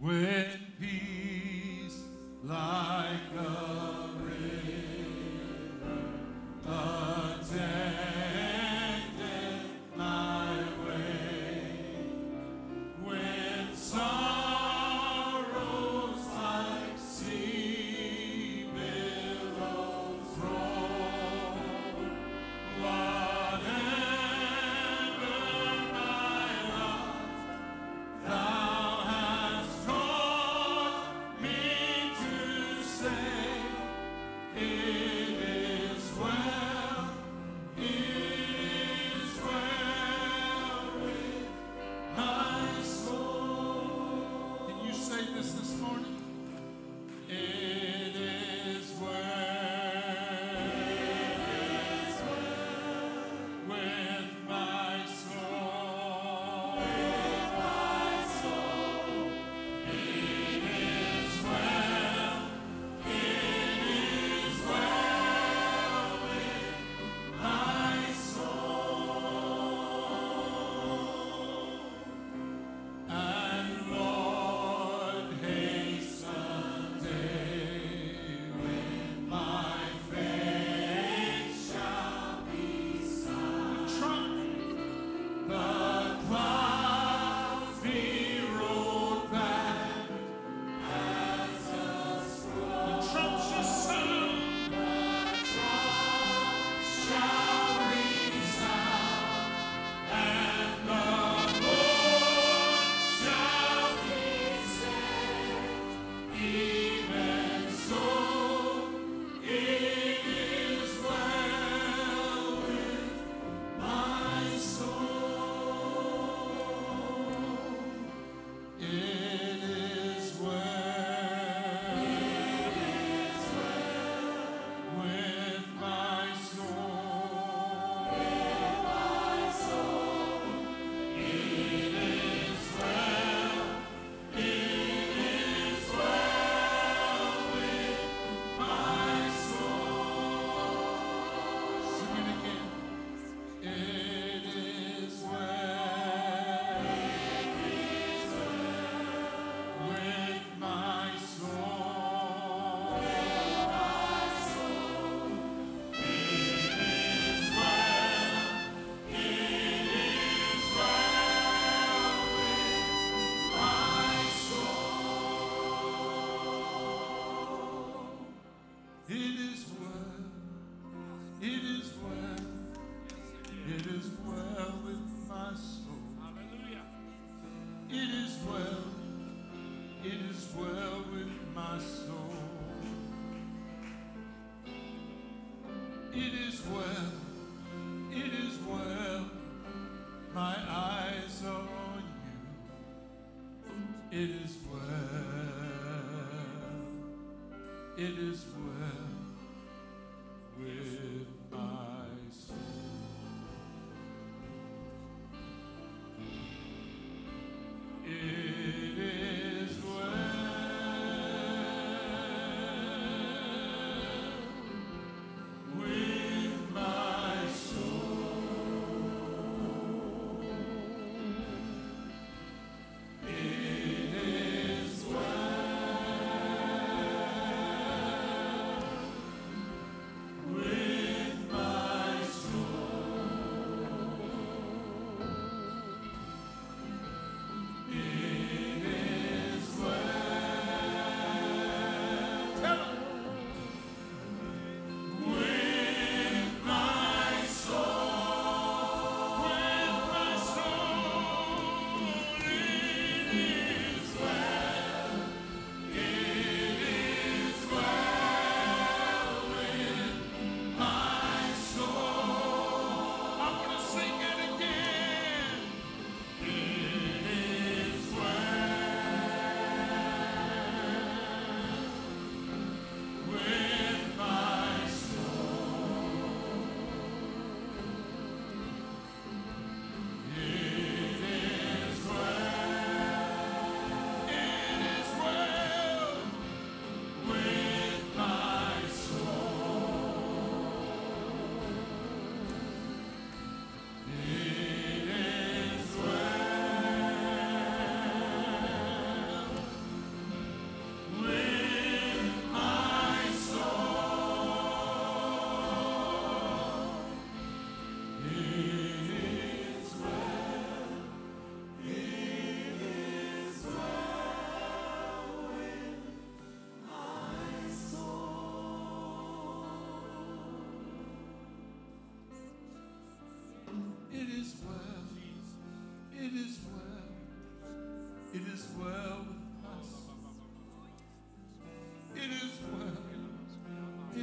when peace like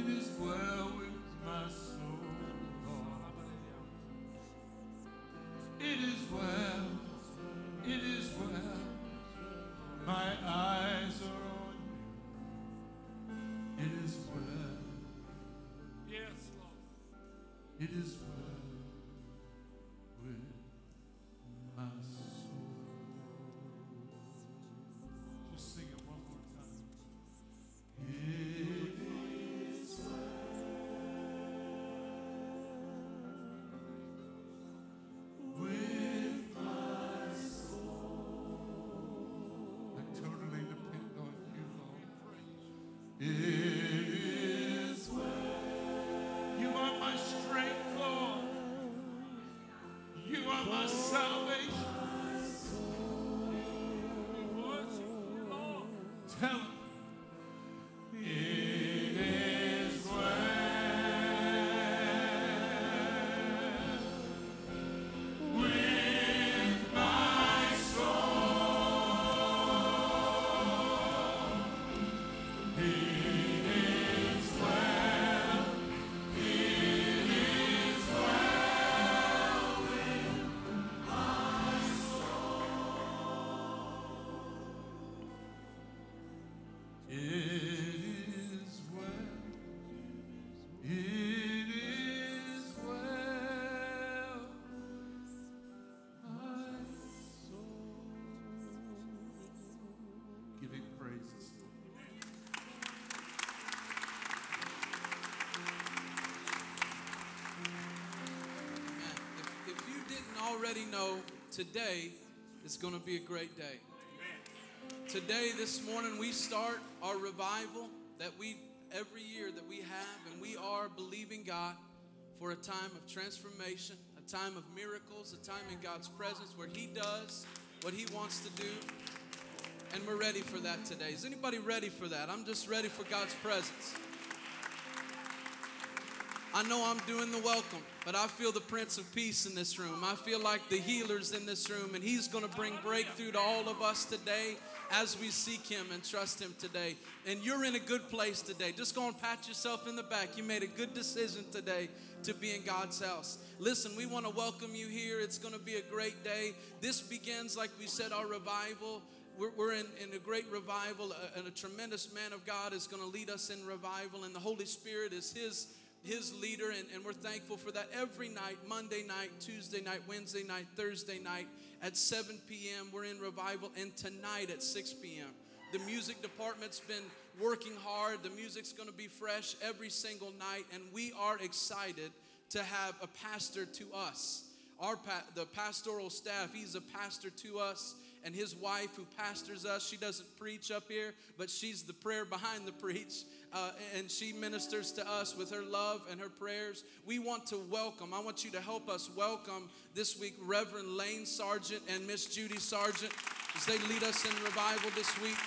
Is well already know, today is going to be a great day. Today, this morning, we start our revival that we every year that we have, and we are believing God for a time of transformation, a time of miracles, a time in God's presence where He does what He wants to do. And we're ready for that today. Is anybody ready for that? I'm just ready for God's presence. I know I'm doing the welcome, but I feel the Prince of Peace in this room. I feel like the healer's in this room, and He's going to bring breakthrough to all of us today as we seek Him and trust Him today. And you're in a good place today. Just go and pat yourself in the back. You made a good decision today to be in God's house. Listen, we want to welcome you here. It's going to be a great day. This begins, like we said, our revival. We're, in, in a great revival, uh, and a tremendous man of God is going to lead us in revival, and the Holy Spirit is His his leader, and, and we're thankful for that every night Monday night, Tuesday night, Wednesday night, Thursday night at 7 p.m. We're in revival, and tonight at 6 p.m. The music department's been working hard. The music's going to be fresh every single night, and we are excited to have a pastor to us. Our pa- the pastoral staff, he's a pastor to us, and his wife who pastors us, she doesn't preach up here, but she's the prayer behind the preach uh, and she ministers to us with her love and her prayers. We want to welcome, I want you to help us welcome this week Reverend Lane Sargent and Miss Judy Sargent as they lead us in revival this week.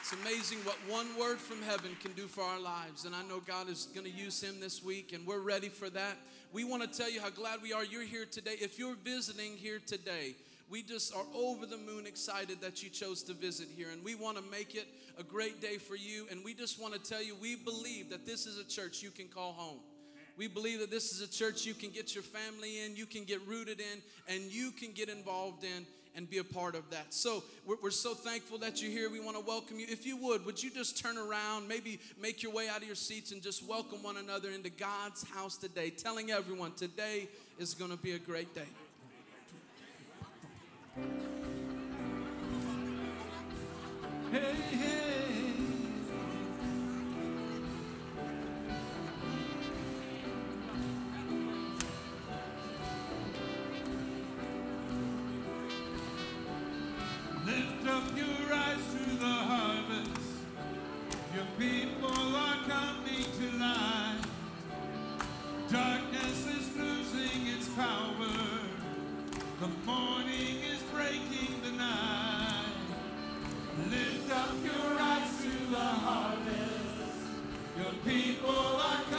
It's amazing what one word from heaven can do for our lives. And I know God is going to use him this week, and we're ready for that. We want to tell you how glad we are you're here today. If you're visiting here today, we just are over the moon excited that you chose to visit here. And we want to make it a great day for you. And we just want to tell you we believe that this is a church you can call home. We believe that this is a church you can get your family in, you can get rooted in, and you can get involved in and be a part of that. So we're, we're, so thankful that you're here. We want to welcome you. If you would, would you just turn around, maybe make your way out of your seats and just welcome one another into God's house today, telling everyone today is going to be a great day. Hey. Lift up your eyes to the harvest. Your people are coming to. Darkness is losing its power. The morning is breaking the night. Lift up your eyes to the harvest. Your people are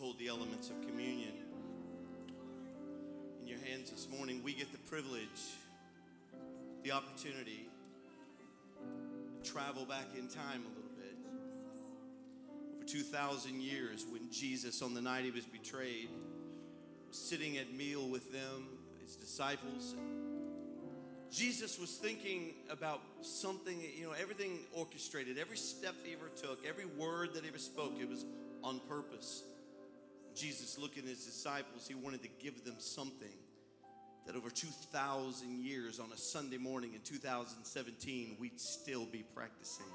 hold the elements of communion in your hands this morning, we get the privilege, the opportunity to travel back in time a little bit. Over 2,000 years, when Jesus, on the night he was betrayed, was sitting at meal with them, his disciples. Jesus was thinking about something, you know, everything orchestrated, every step he ever took, every word that he ever spoke, it was on purpose. Jesus looking at his disciples, he wanted to give them something that over 2,000 years on a Sunday morning in 2017, we'd still be practicing.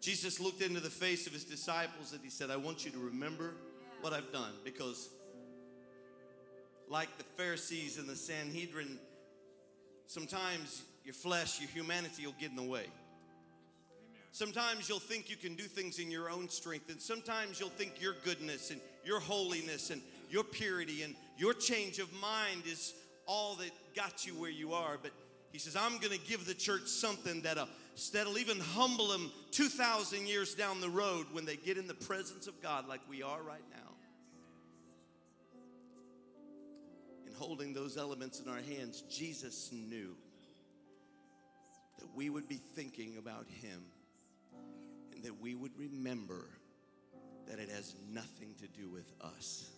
Jesus looked into the face of his disciples and he said, I want you to remember what I've done because, like the Pharisees and the Sanhedrin, sometimes your flesh, your humanity will get in the way. Sometimes you'll think you can do things in your own strength, and sometimes you'll think your goodness and your holiness and your purity and your change of mind is all that got you where you are. But he says, I'm going to give the church something that'll, that'll even humble them 2,000 years down the road when they get in the presence of God like we are right now. In holding those elements in our hands, Jesus knew that we would be thinking about Him and that we would remember that it has nothing to do with us.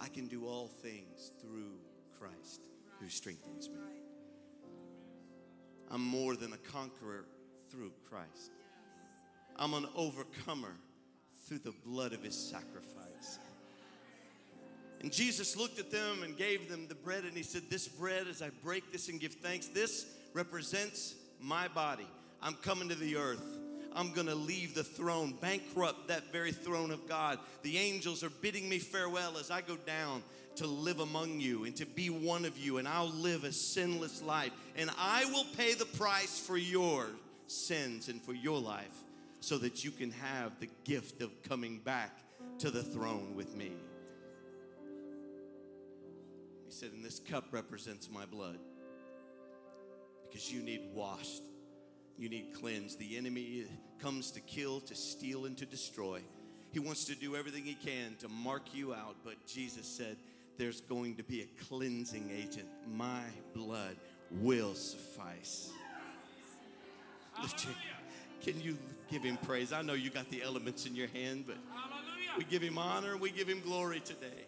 I can do all things through Christ who strengthens me. I'm more than a conqueror through Christ. I'm an overcomer through the blood of his sacrifice. And Jesus looked at them and gave them the bread, and he said, This bread, as I break this and give thanks, this represents my body. I'm coming to the earth. I'm going to leave the throne, bankrupt that very throne of God. The angels are bidding me farewell as I go down to live among you and to be one of you, and I'll live a sinless life. And I will pay the price for your sins and for your life so that you can have the gift of coming back to the throne with me. He said, And this cup represents my blood because you need washed. You need cleansed. The enemy comes to kill, to steal, and to destroy. He wants to do everything he can to mark you out, but Jesus said, There's going to be a cleansing agent. My blood will suffice. Can you give him praise? I know you got the elements in your hand, but. We give him honor, we give him glory today.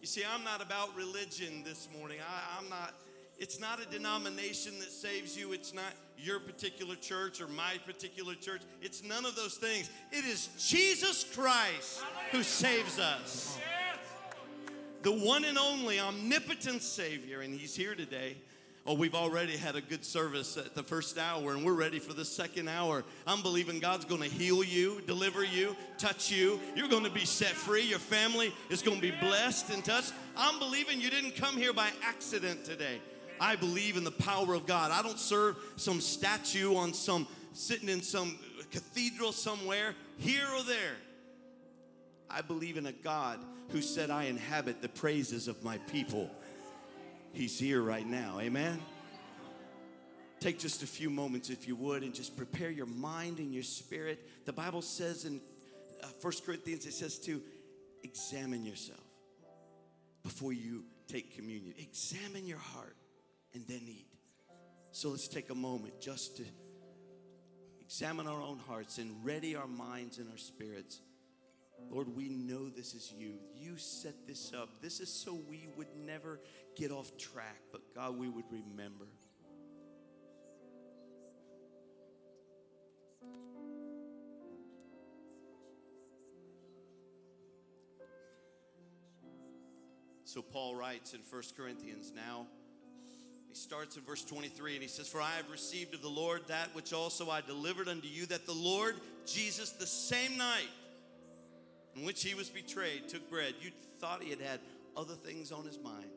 You see, I'm not about religion this morning. I, I'm not, it's not a denomination that saves you. It's not your particular church or my particular church. It's none of those things. It is Jesus Christ who saves us. The one and only omnipotent Savior, and He's here today. Oh, we've already had a good service at the first hour, and we're ready for the second hour. I'm believing God's going to heal you, deliver you, touch you. You're going to be set free. Your family is going to be blessed and touched. I'm believing you didn't come here by accident today. I believe in the power of God. I don't serve some statue on some sitting in some cathedral somewhere, here or there. I believe in a God who said, I inhabit the praises of my people. He's here right now. Amen. Take just a few moments, if you would, and just prepare your mind and your spirit. The Bible says in uh, 1 Corinthians, it says to examine yourself before you take communion. Examine your heart and then eat. So let's take a moment just to examine our own hearts and ready our minds and our spirits. Lord, we know this is you. You set this up. This is so we would never get off track, but God, we would remember. So Paul writes in 1 Corinthians now, he starts in verse 23 and he says, For I have received of the Lord that which also I delivered unto you, that the Lord Jesus, the same night in which he was betrayed, took bread. You thought he had had other things on his mind,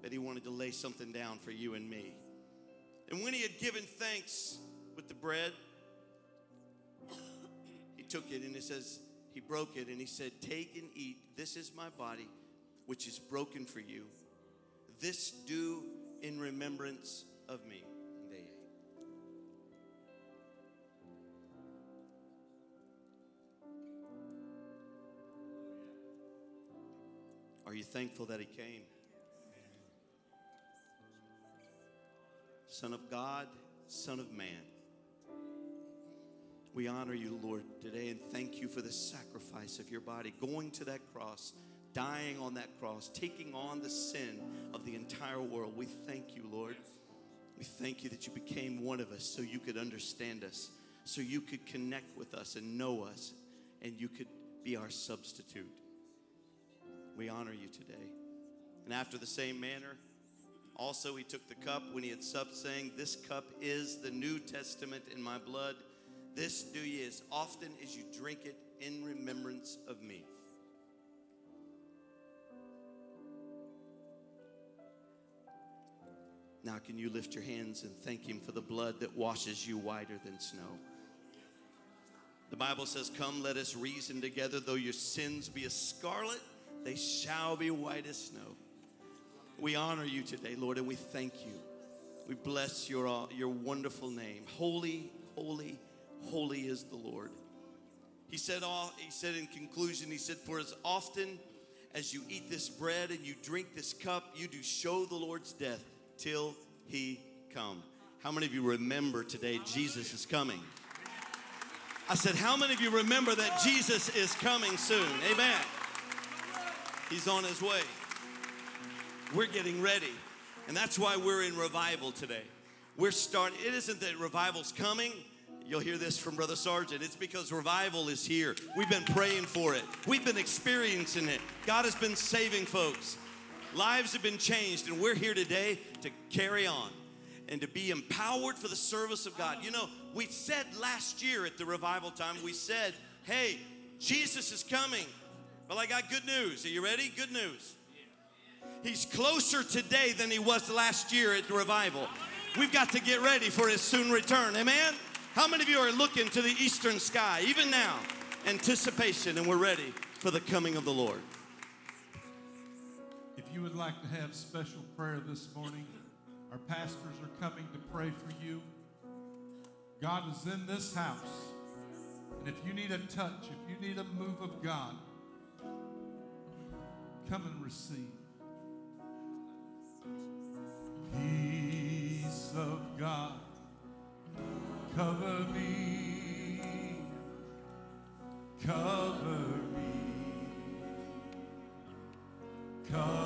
that he wanted to lay something down for you and me. And when he had given thanks with the bread, he took it and it says, he broke it and he said, Take and eat. This is my body, which is broken for you. This do in remembrance of me. They ate. Are you thankful that he came? Son of God, Son of Man. We honor you, Lord, today and thank you for the sacrifice of your body, going to that cross, dying on that cross, taking on the sin of the entire world. We thank you, Lord. We thank you that you became one of us so you could understand us, so you could connect with us and know us, and you could be our substitute. We honor you today. And after the same manner, also he took the cup when he had supped, saying, This cup is the New Testament in my blood. This do ye as often as you drink it in remembrance of me. Now, can you lift your hands and thank him for the blood that washes you whiter than snow? The Bible says, Come, let us reason together. Though your sins be as scarlet, they shall be white as snow. We honor you today, Lord, and we thank you. We bless your, uh, your wonderful name. Holy, holy, holy is the Lord. He said, all, he said in conclusion, he said, For as often as you eat this bread and you drink this cup, you do show the Lord's death till he come. How many of you remember today Jesus is coming? I said, How many of you remember that Jesus is coming soon? Amen. He's on his way. We're getting ready. And that's why we're in revival today. We're starting, it isn't that revival's coming. You'll hear this from Brother Sargent. It's because revival is here. We've been praying for it, we've been experiencing it. God has been saving folks. Lives have been changed, and we're here today to carry on and to be empowered for the service of God. You know, we said last year at the revival time, we said, hey, Jesus is coming. Well, I got good news. Are you ready? Good news. He's closer today than he was last year at the revival. We've got to get ready for his soon return. Amen? How many of you are looking to the eastern sky, even now? Anticipation, and we're ready for the coming of the Lord. You would like to have special prayer this morning, our pastors are coming to pray for you. God is in this house. And if you need a touch, if you need a move of God, come and receive. Peace of God, cover me, cover me, cover.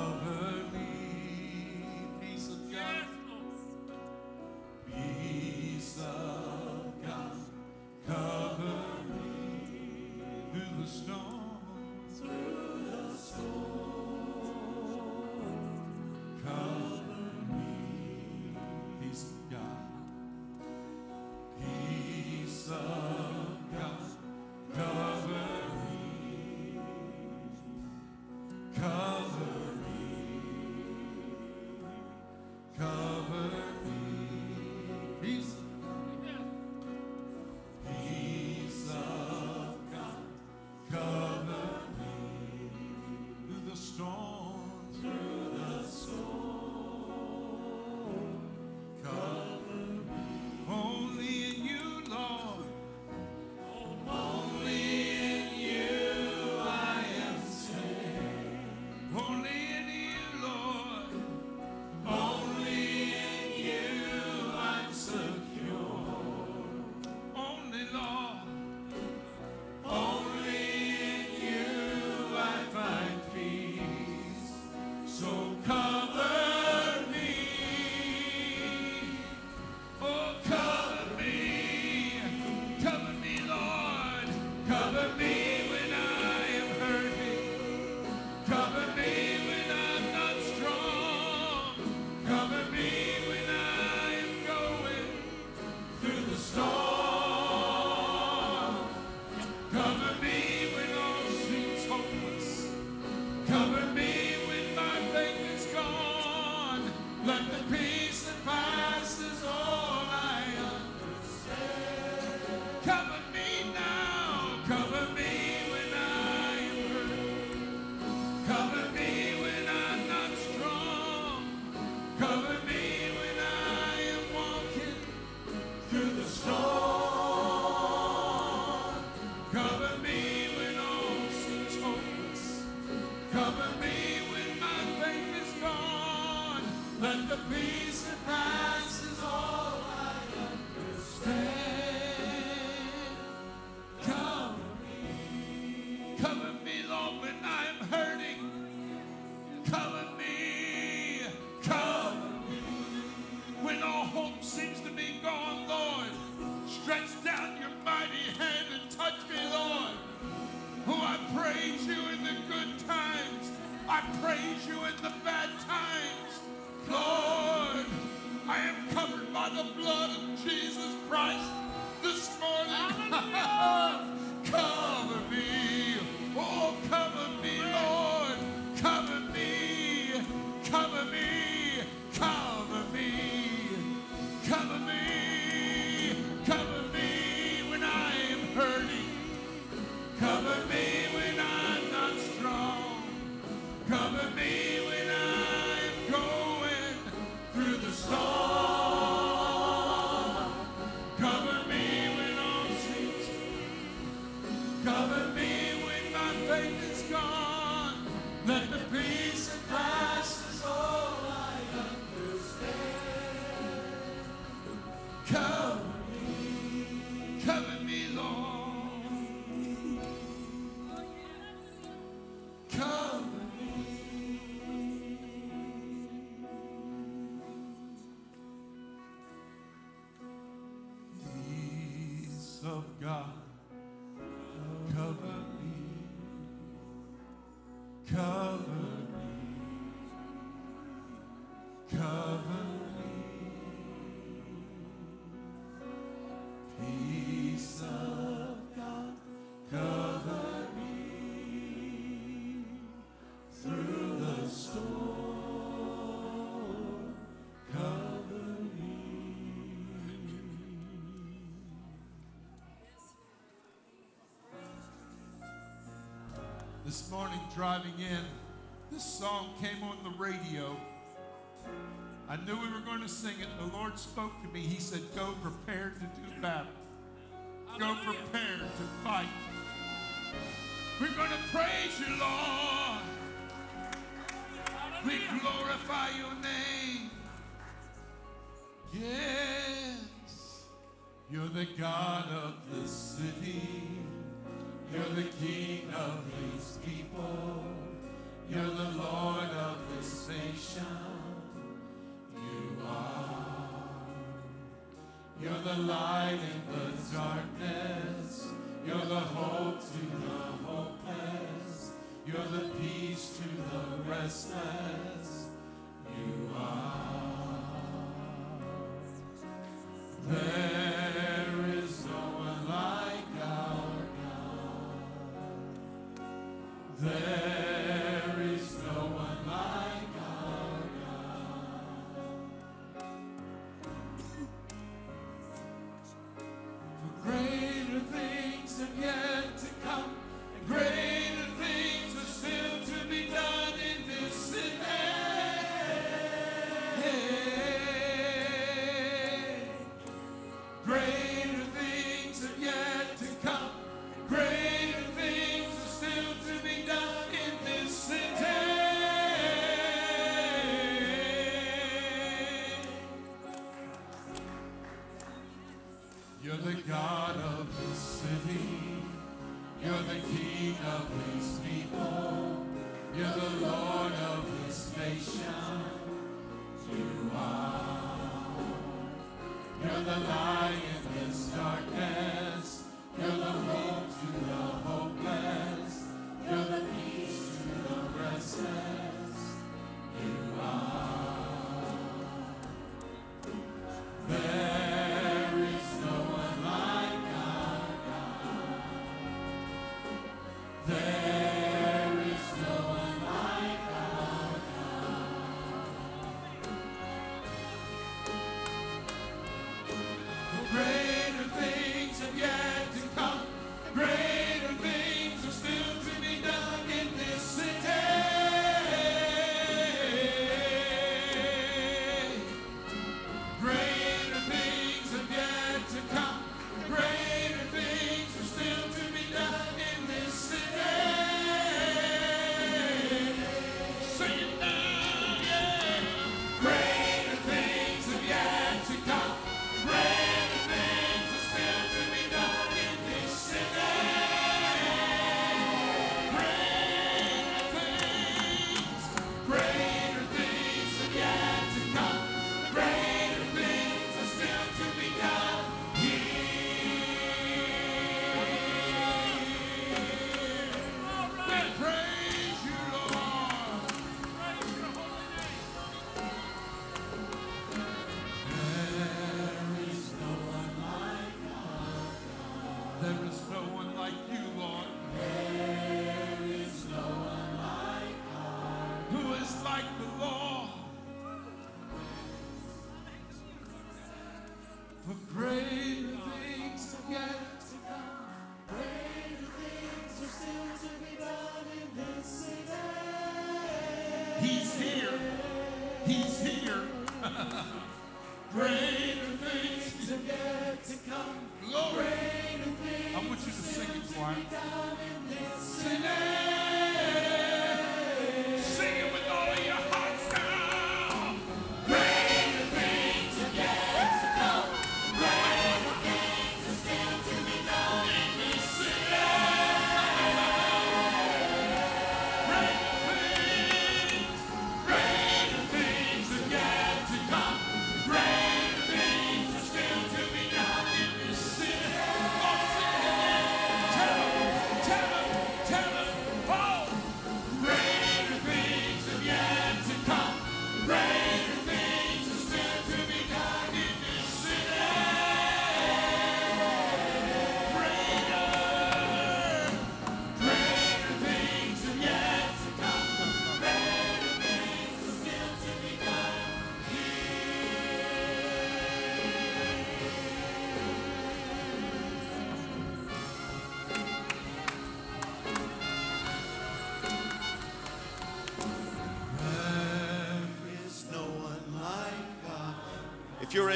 This morning, driving in, this song came on the radio. I knew we were going to sing it. The Lord spoke to me. He said, Go prepare to do battle. Go prepare to fight. We're going to praise you, Lord. We glorify your name. Yes, you're the God of the city. You're the King. Lord of this nation, you are. You're the light in the darkness. You're the hope to the hopeless. You're the peace to the restless.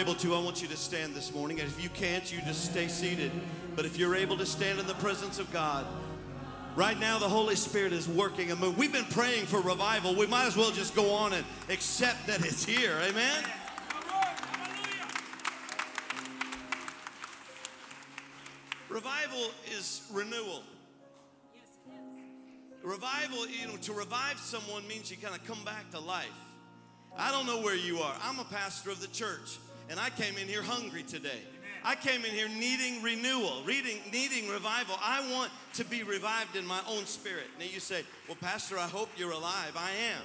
able to, I want you to stand this morning. And if you can't, you just stay seated. But if you're able to stand in the presence of God, right now the Holy Spirit is working and moving. We've been praying for revival. We might as well just go on and accept that it's here. Amen. Revival is renewal. Revival, you know, to revive someone means you kind of come back to life. I don't know where you are. I'm a pastor of the church and I came in here hungry today. I came in here needing renewal, reading, needing revival. I want to be revived in my own spirit. Now you say, Well, Pastor, I hope you're alive. I am.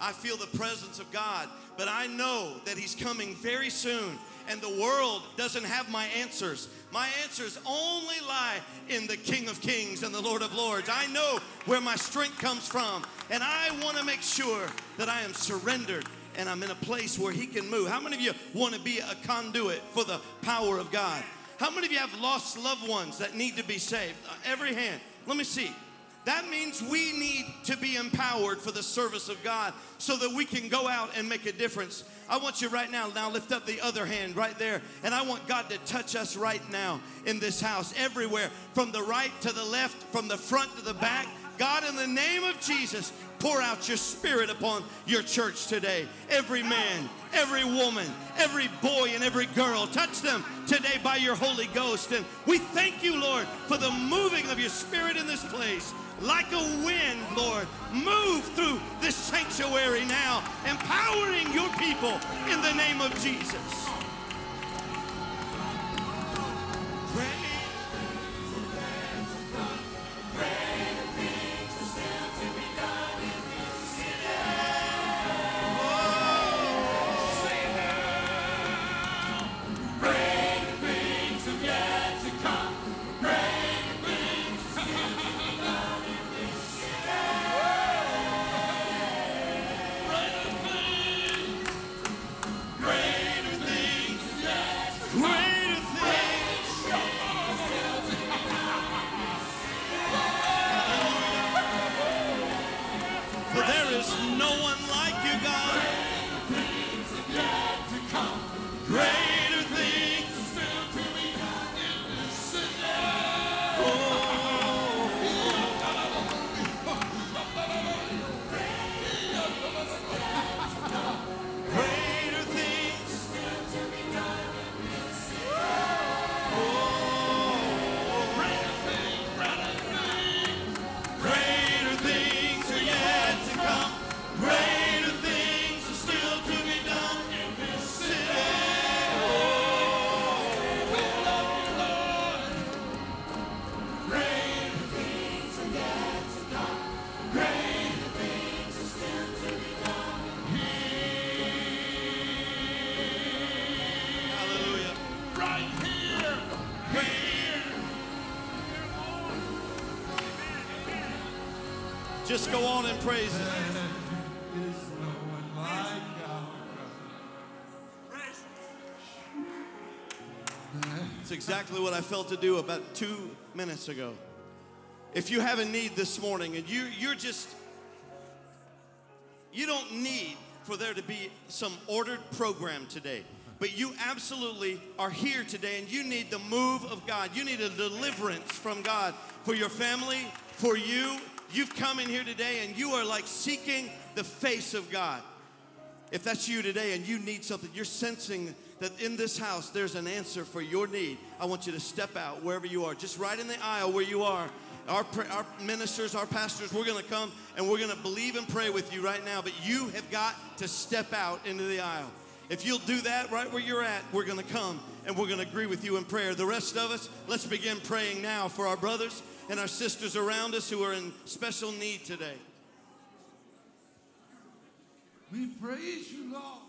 I feel the presence of God, but I know that He's coming very soon, and the world doesn't have my answers. My answers only lie in the King of Kings and the Lord of Lords. I know where my strength comes from, and I want to make sure that I am surrendered and I'm in a place where He can move. How many of you want to be a conduit for the power of God? How many of you have lost loved ones that need to be saved? Uh, Every hand. Let me see. That means we need to be empowered for the service of God so that we can go out and make a difference. I want you right now, now lift up the other hand right there. And I want God to touch us right now in this house, everywhere, from the right to the left, from the front to the back. God, in the name of Jesus, pour out your spirit upon your church today. Every man, every woman, every boy, and every girl, touch them today by your Holy Ghost. And we thank you, Lord, for the moving of your spirit in this place. Like a wind, Lord, move through this sanctuary now, empowering your people in the name of Jesus. Just go on and praise Him. It's exactly what I felt to do about two minutes ago. If you have a need this morning and you, you're just, you don't need for there to be some ordered program today, but you absolutely are here today and you need the move of God. You need a deliverance from God for your family, for you. You've come in here today and you are like seeking the face of God. If that's you today and you need something, you're sensing that in this house there's an answer for your need. I want you to step out wherever you are, just right in the aisle where you are. Our, our ministers, our pastors, we're going to come and we're going to believe and pray with you right now. But you have got to step out into the aisle. If you'll do that right where you're at, we're going to come and we're going to agree with you in prayer. The rest of us, let's begin praying now for our brothers and our sisters around us who are in special need today. We praise you, Lord.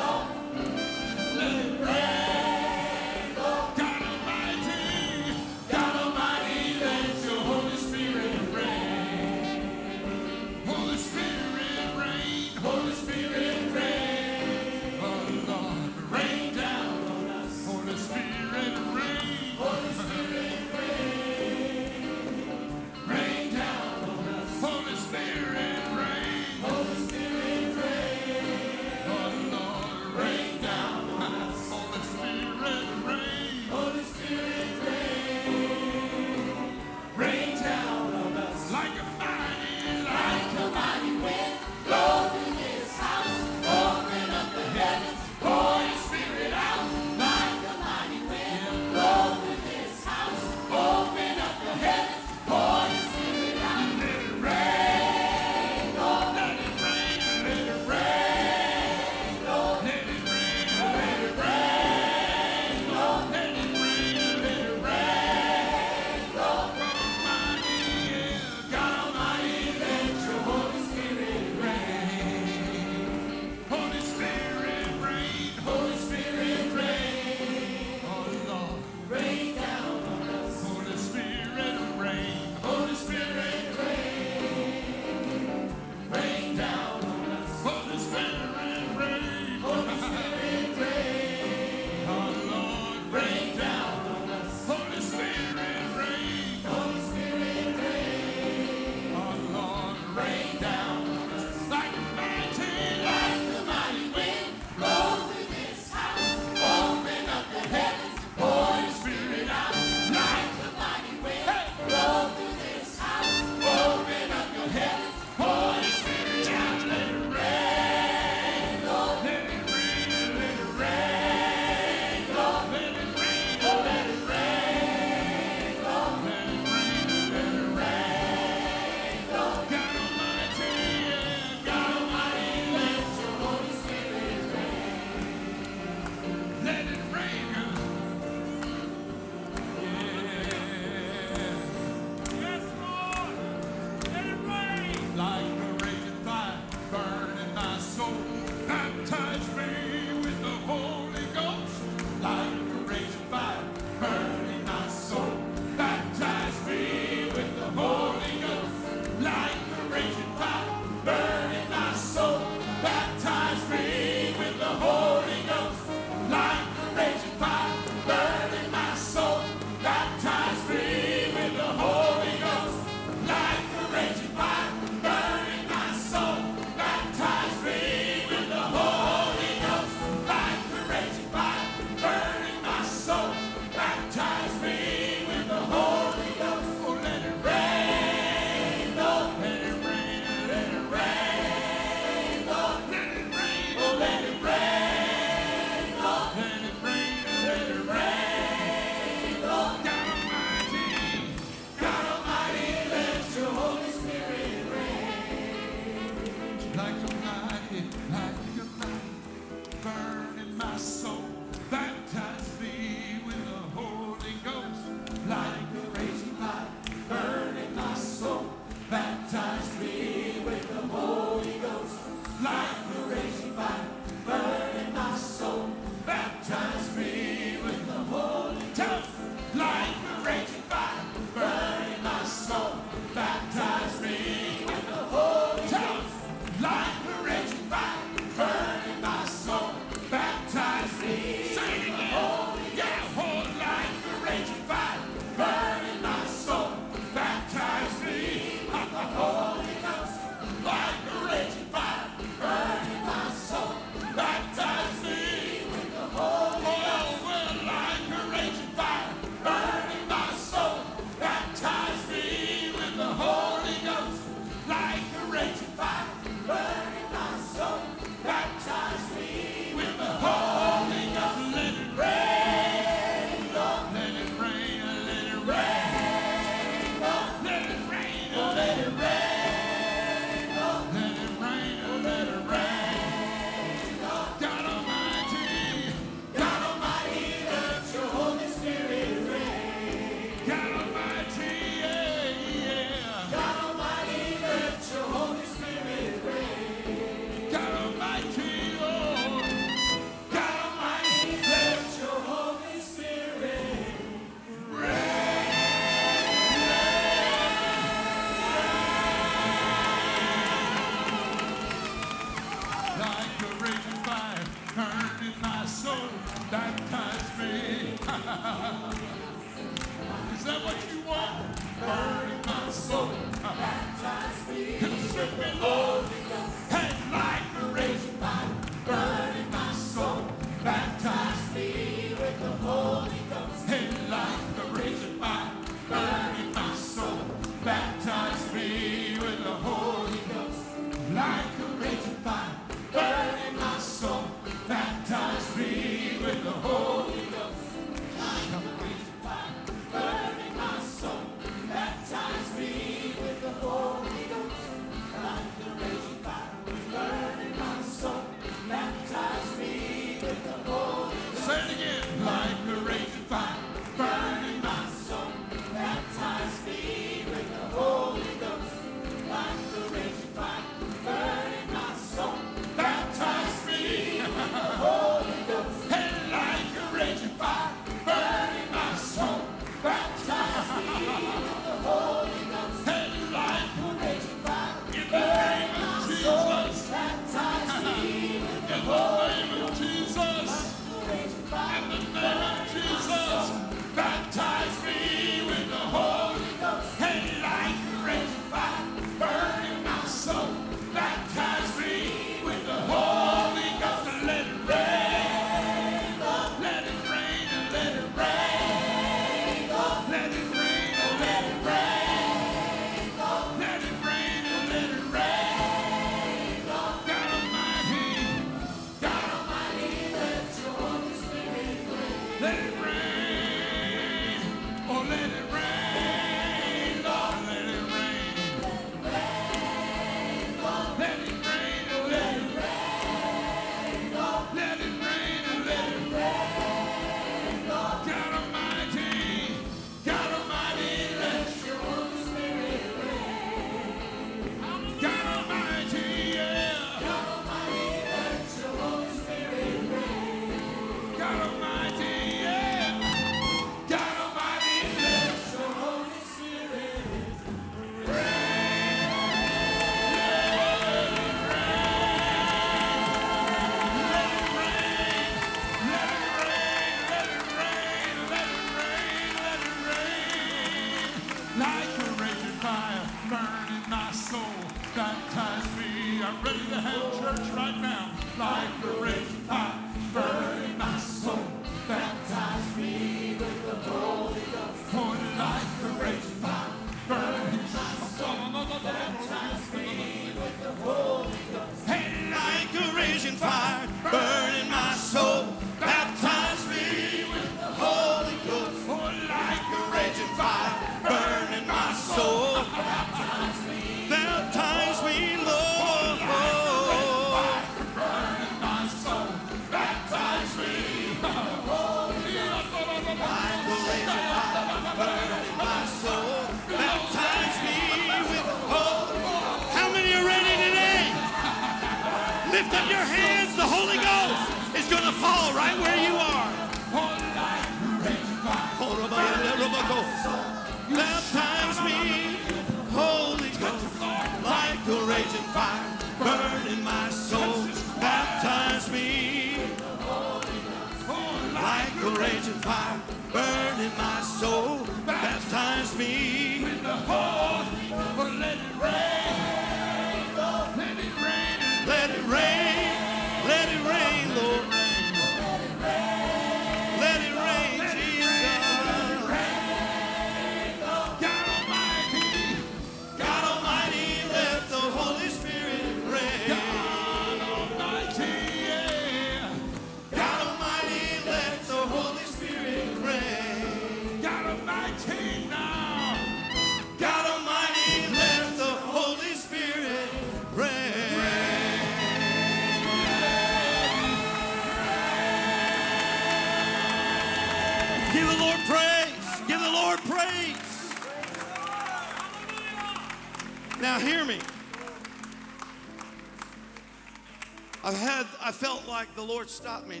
like the Lord stopped me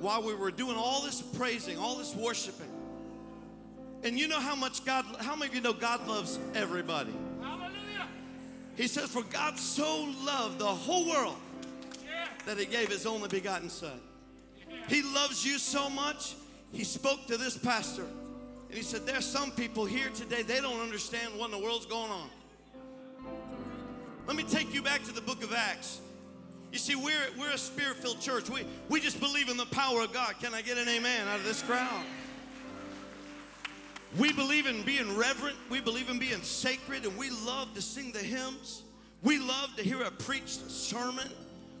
while we were doing all this praising, all this worshiping. And you know how much God, how many of you know God loves everybody? Hallelujah. He says, For God so loved the whole world yeah. that He gave His only begotten Son. Yeah. He loves you so much, He spoke to this pastor. And He said, "There are some people here today, they don't understand what in the world's going on. Let me take you back to the book of Acts. You see, we're, we're a spirit filled church. We, we just believe in the power of God. Can I get an amen out of this crowd? We believe in being reverent, we believe in being sacred, and we love to sing the hymns. We love to hear a preached sermon.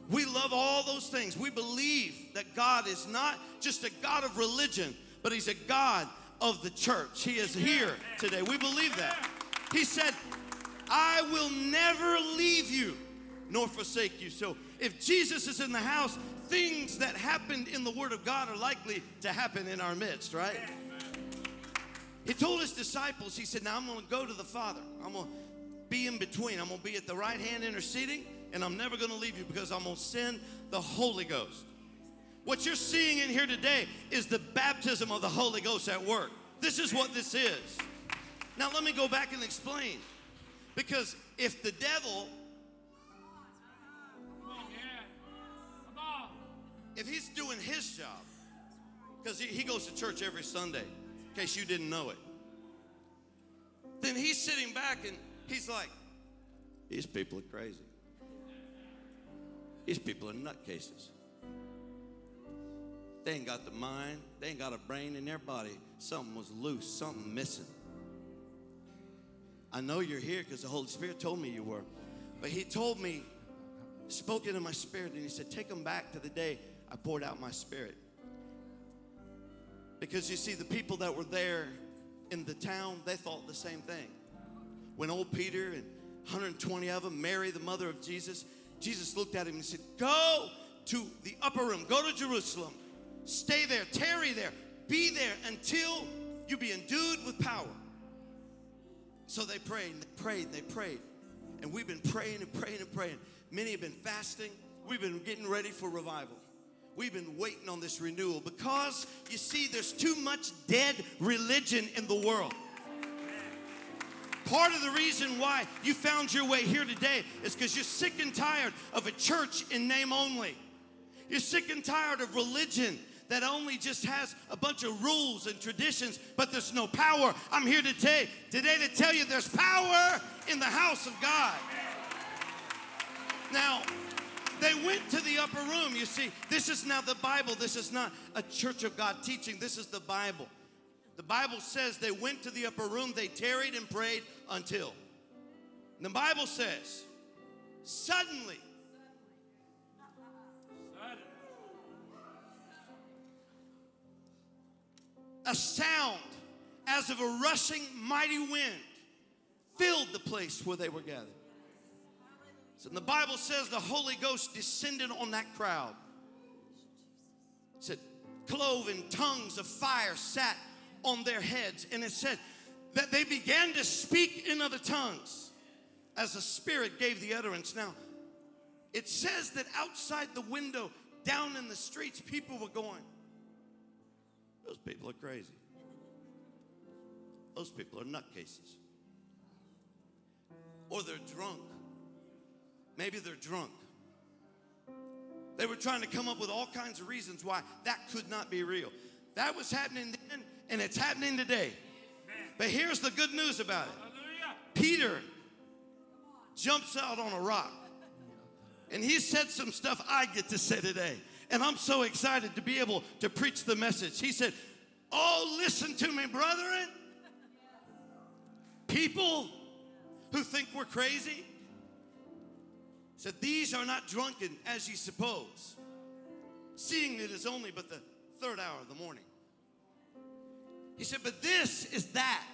We love all those things. We believe that God is not just a God of religion, but He's a God of the church. He is here today. We believe that. He said, I will never leave you nor forsake you. So if Jesus is in the house, things that happened in the Word of God are likely to happen in our midst, right? He told his disciples, He said, Now I'm going to go to the Father. I'm going to be in between. I'm going to be at the right hand interceding, and I'm never going to leave you because I'm going to send the Holy Ghost. What you're seeing in here today is the baptism of the Holy Ghost at work. This is what this is. Now, let me go back and explain. Because if the devil, if he's doing his job, because he, he goes to church every Sunday, in case you didn't know it, then he's sitting back and he's like, these people are crazy. These people are nutcases. They ain't got the mind, they ain't got a brain in their body. Something was loose, something missing. I know you're here because the Holy Spirit told me you were. But He told me, spoke into my spirit, and He said, Take them back to the day I poured out my spirit. Because you see, the people that were there in the town, they thought the same thing. When old Peter and 120 of them, Mary, the mother of Jesus, Jesus looked at him and said, Go to the upper room, go to Jerusalem, stay there, tarry there, be there until you be endued with power. So they prayed, and they prayed, and they prayed. And we've been praying and praying and praying. Many have been fasting. We've been getting ready for revival. We've been waiting on this renewal because you see, there's too much dead religion in the world. Part of the reason why you found your way here today is because you're sick and tired of a church in name only. You're sick and tired of religion that only just has a bunch of rules and traditions, but there's no power. I'm here today, today to tell you there's power in the house of God. Now, they went to the upper room. You see, this is now the Bible. This is not a church of God teaching. This is the Bible. The Bible says they went to the upper room, they tarried and prayed until. And the Bible says, suddenly, a sound as of a rushing mighty wind filled the place where they were gathered. So the Bible says the Holy Ghost descended on that crowd. It said, cloven tongues of fire sat on their heads. And it said that they began to speak in other tongues as the Spirit gave the utterance. Now, it says that outside the window, down in the streets, people were going, those people are crazy. Those people are nutcases. Or they're drunk. Maybe they're drunk. They were trying to come up with all kinds of reasons why that could not be real. That was happening then, and it's happening today. But here's the good news about it Peter jumps out on a rock, and he said some stuff I get to say today. And I'm so excited to be able to preach the message. He said, Oh, listen to me, brethren. People who think we're crazy said, These are not drunken as ye suppose, seeing it is only but the third hour of the morning. He said, But this is that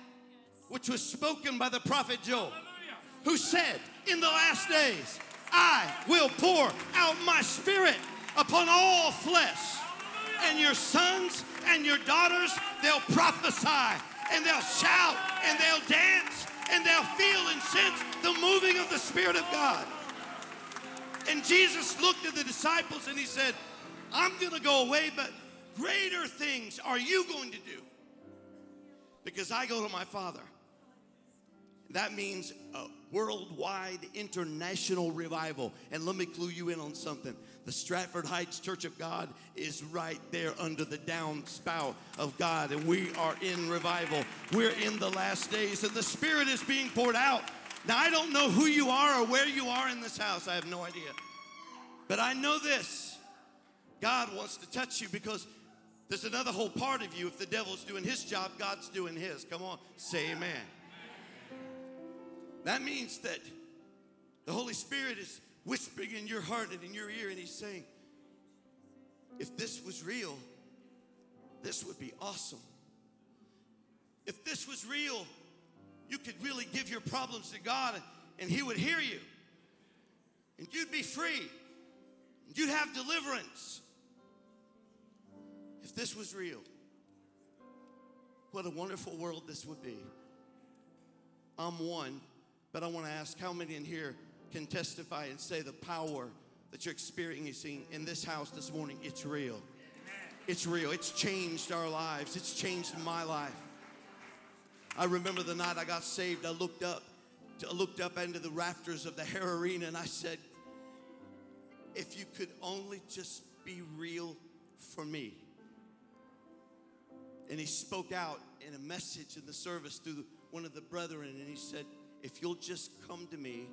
which was spoken by the prophet Joel, who said, In the last days, I will pour out my spirit upon all flesh. And your sons and your daughters, they'll prophesy and they'll shout and they'll dance and they'll feel and sense the moving of the Spirit of God. And Jesus looked at the disciples and he said, I'm going to go away, but greater things are you going to do because I go to my Father. That means a worldwide international revival. And let me clue you in on something. The Stratford Heights Church of God is right there under the downspout of God, and we are in revival. We're in the last days, and the Spirit is being poured out. Now, I don't know who you are or where you are in this house, I have no idea. But I know this God wants to touch you because there's another whole part of you. If the devil's doing his job, God's doing his. Come on, say amen. That means that the Holy Spirit is whispering in your heart and in your ear, and He's saying, if this was real, this would be awesome. If this was real, you could really give your problems to God and He would hear you. And you'd be free. You'd have deliverance. If this was real, what a wonderful world this would be. I'm one, but I want to ask how many in here can testify and say the power that you're experiencing in this house this morning? It's real. It's real. It's changed our lives. It's changed my life. I remember the night I got saved. I looked up, I looked up into the rafters of the Hara Arena, and I said, "If you could only just be real for me." And he spoke out in a message in the service through one of the brethren, and he said, If you'll just come to me,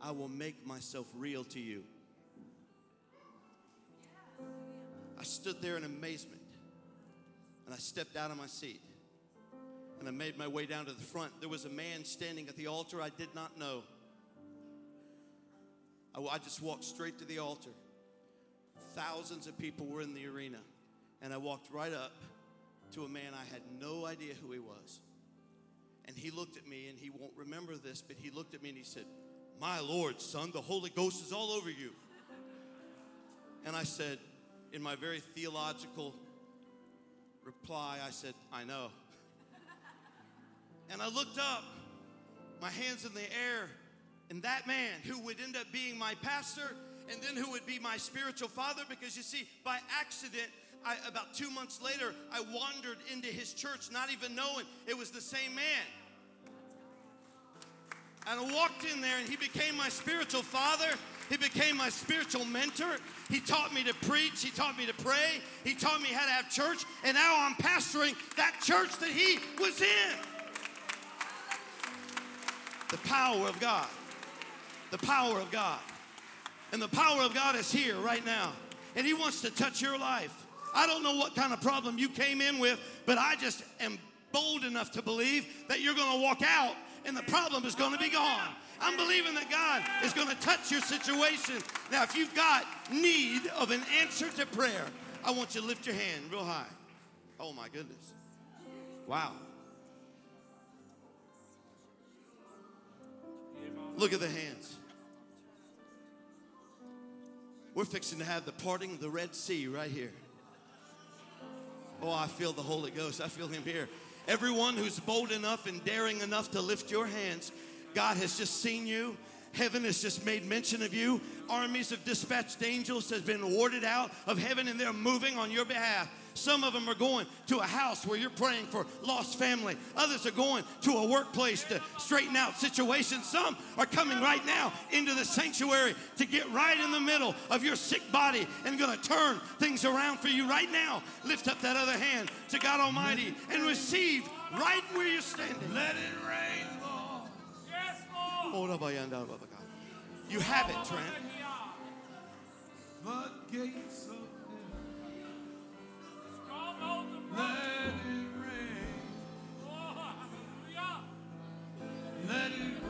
I will make myself real to you. I stood there in amazement, and I stepped out of my seat, and I made my way down to the front. There was a man standing at the altar I did not know. I, I just walked straight to the altar. Thousands of people were in the arena, and I walked right up to a man I had no idea who he was. And he looked at me, and he won't remember this, but he looked at me and he said, My Lord, son, the Holy Ghost is all over you. And I said, in my very theological reply, I said, I know. And I looked up, my hands in the air, and that man who would end up being my pastor and then who would be my spiritual father, because you see, by accident, I, about two months later, I wandered into his church, not even knowing it was the same man. And I walked in there, and he became my spiritual father. He became my spiritual mentor. He taught me to preach. He taught me to pray. He taught me how to have church. And now I'm pastoring that church that he was in. The power of God. The power of God. And the power of God is here right now. And he wants to touch your life. I don't know what kind of problem you came in with, but I just am bold enough to believe that you're going to walk out and the problem is going to be gone. I'm believing that God is going to touch your situation. Now, if you've got need of an answer to prayer, I want you to lift your hand real high. Oh, my goodness. Wow. Look at the hands. We're fixing to have the parting of the Red Sea right here. Oh, I feel the Holy Ghost. I feel Him here. Everyone who's bold enough and daring enough to lift your hands, God has just seen you. Heaven has just made mention of you. Armies of dispatched angels has been warded out of heaven and they're moving on your behalf. Some of them are going to a house where you're praying for lost family. Others are going to a workplace to straighten out situations. Some are coming right now into the sanctuary to get right in the middle of your sick body and going to turn things around for you right now. Lift up that other hand to God Almighty and receive right where you're standing. Let it rain, Lord. Yes, Lord. You have it, Trent. Let it rain. Oh, hallelujah. Let it rain.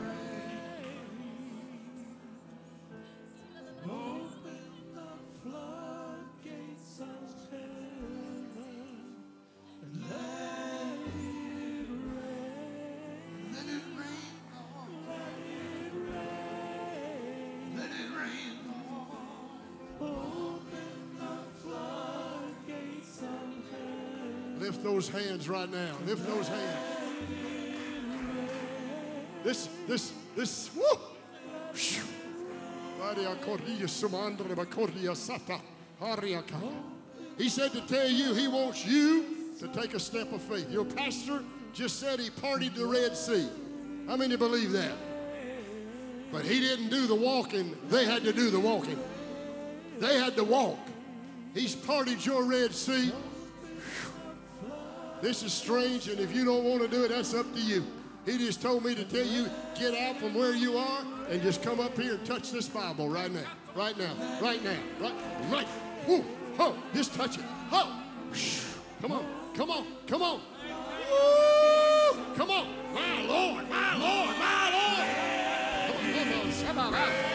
Lift those hands right now. Lift those hands. This, this, this, woo! He said to tell you he wants you to take a step of faith. Your pastor just said he parted the Red Sea. How many believe that? But he didn't do the walking, they had to do the walking. They had to walk. He's parted your Red Sea. This is strange, and if you don't want to do it, that's up to you. He just told me to tell you, get out from where you are and just come up here and touch this Bible right now. Right now. Right now. Right. Right. Woo. Ho. Just touch it. Ho. Come on. Come on. Come on. Woo. Come on. My Lord. My Lord. My Lord. Come on. Come on.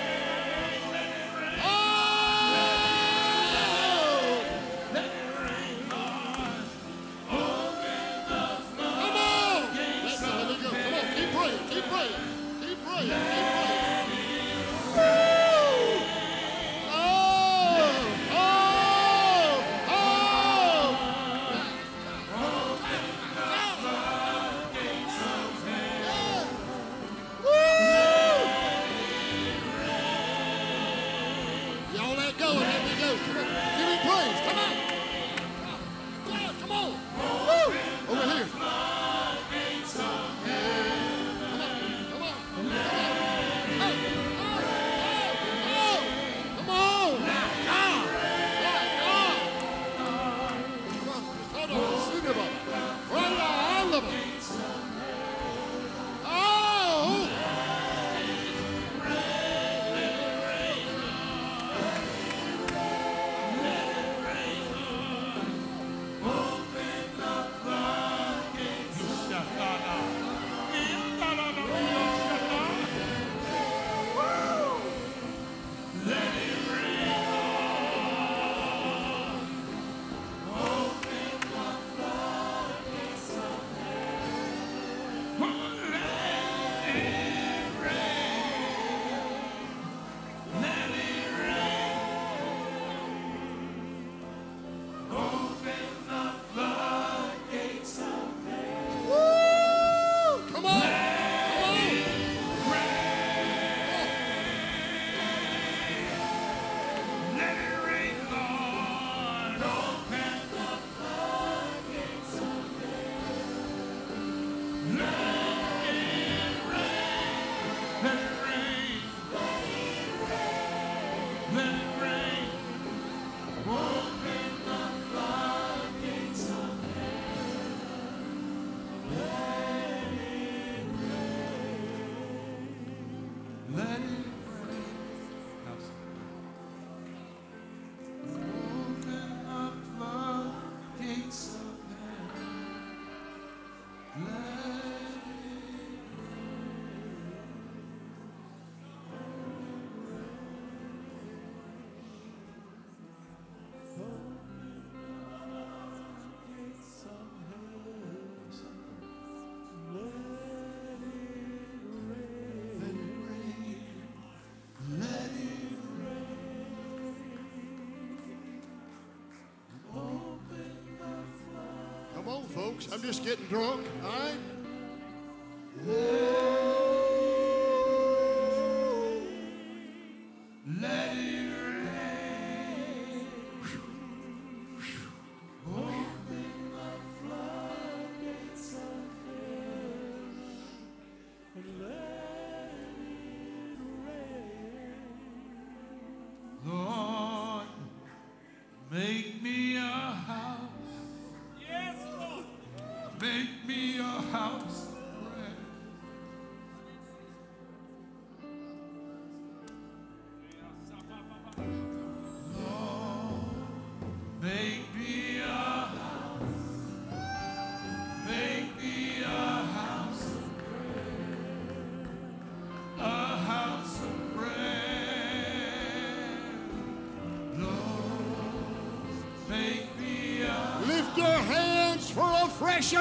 folks. I'm just getting drunk, all right?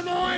come on!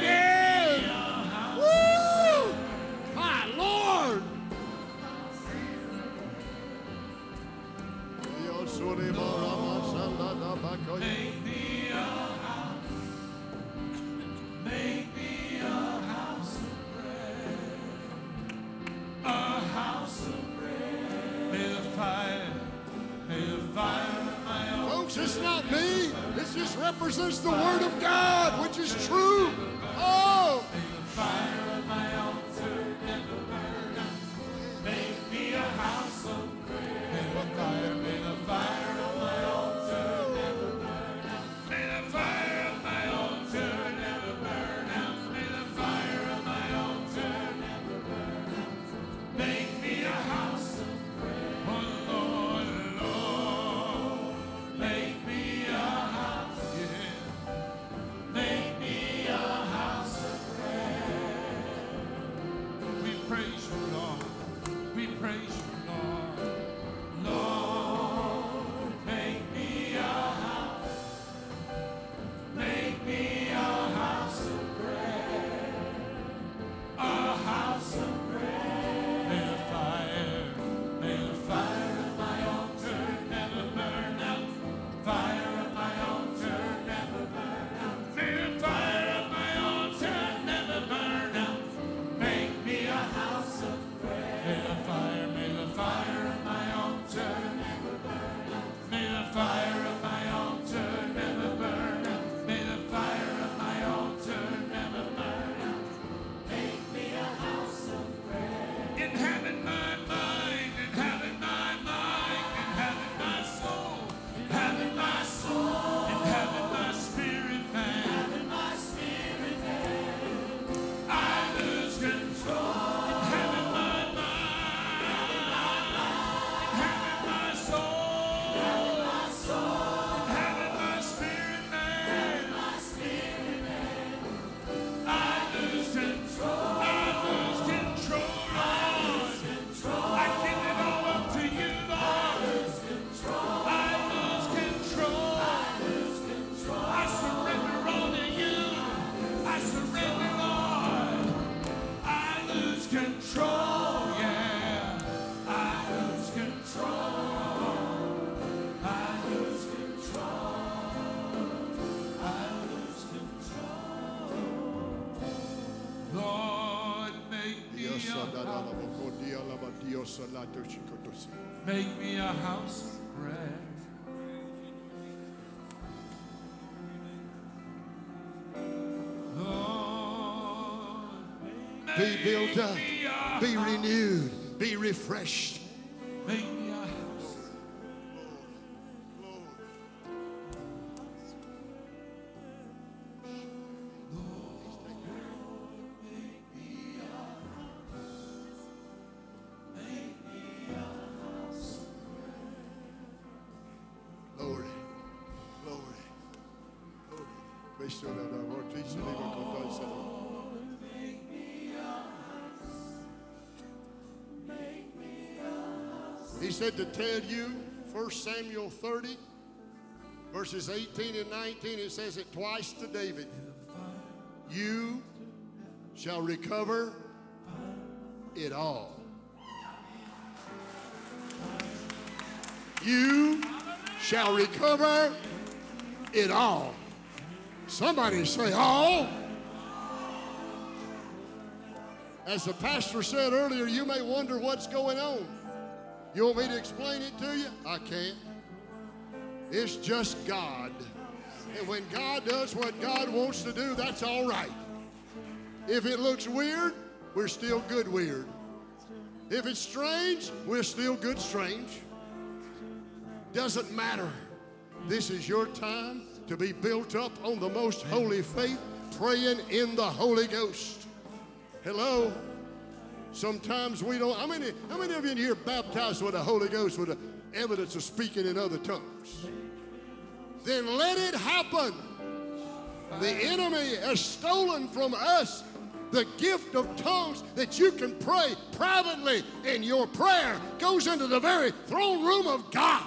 Make me a house of prayer. Lord, Be built up. Be renewed. Be refreshed. Tell you, 1 Samuel 30, verses 18 and 19, it says it twice to David. You shall recover it all. You shall recover it all. Somebody say, all. As the pastor said earlier, you may wonder what's going on. You want me to explain it to you? I can't. It's just God. And when God does what God wants to do, that's all right. If it looks weird, we're still good weird. If it's strange, we're still good strange. Doesn't matter. This is your time to be built up on the most holy faith, praying in the Holy Ghost. Hello? Sometimes we don't. How many, how many of you in here baptized with the Holy Ghost with the evidence of speaking in other tongues? Then let it happen. The enemy has stolen from us the gift of tongues that you can pray privately, and your prayer goes into the very throne room of God.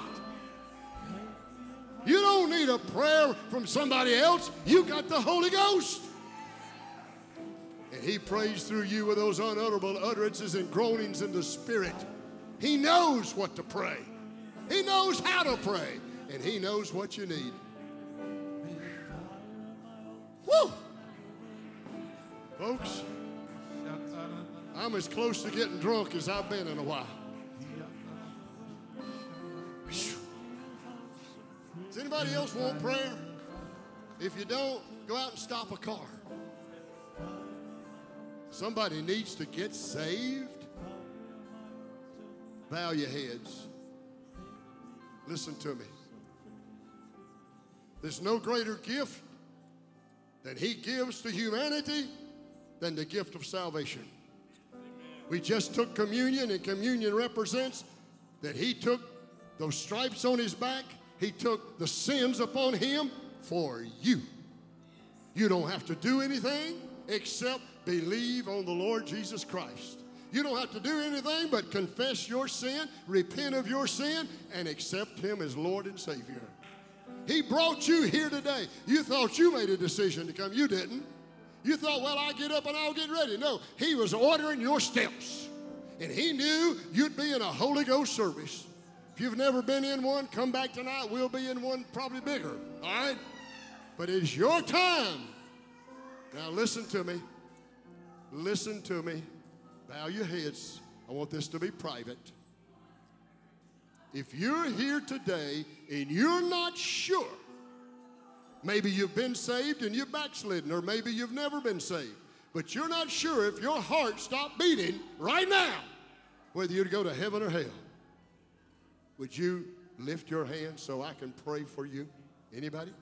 You don't need a prayer from somebody else. You got the Holy Ghost. He prays through you with those unutterable utterances and groanings in the Spirit. He knows what to pray, He knows how to pray, and He knows what you need. Woo! Folks, I'm as close to getting drunk as I've been in a while. Does anybody else want prayer? If you don't, go out and stop a car. Somebody needs to get saved. Bow your heads. Listen to me. There's no greater gift that He gives to humanity than the gift of salvation. We just took communion, and communion represents that He took those stripes on His back, He took the sins upon Him for you. You don't have to do anything except believe on the Lord Jesus Christ. You don't have to do anything but confess your sin, repent of your sin, and accept Him as Lord and Savior. He brought you here today. You thought you made a decision to come. You didn't. You thought, well, I'll get up and I'll get ready. No, He was ordering your steps. And He knew you'd be in a Holy Ghost service. If you've never been in one, come back tonight. We'll be in one probably bigger. All right? But it's your time. Now, listen to me. Listen to me. Bow your heads. I want this to be private. If you're here today and you're not sure, maybe you've been saved and you're backslidden, or maybe you've never been saved, but you're not sure if your heart stopped beating right now, whether you'd go to heaven or hell, would you lift your hand so I can pray for you? Anybody?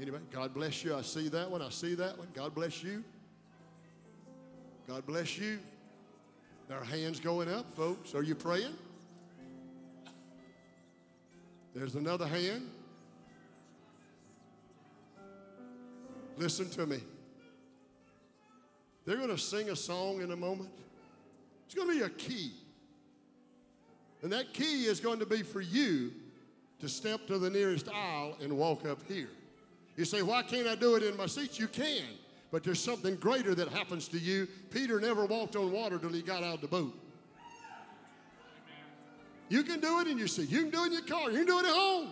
Anybody? God bless you. I see that one. I see that one. God bless you. God bless you. There are hands going up, folks. Are you praying? There's another hand. Listen to me. They're going to sing a song in a moment. It's going to be a key. And that key is going to be for you to step to the nearest aisle and walk up here. You say, Why can't I do it in my seat? You can, but there's something greater that happens to you. Peter never walked on water till he got out of the boat. You can do it in your seat, you can do it in your car, you can do it at home.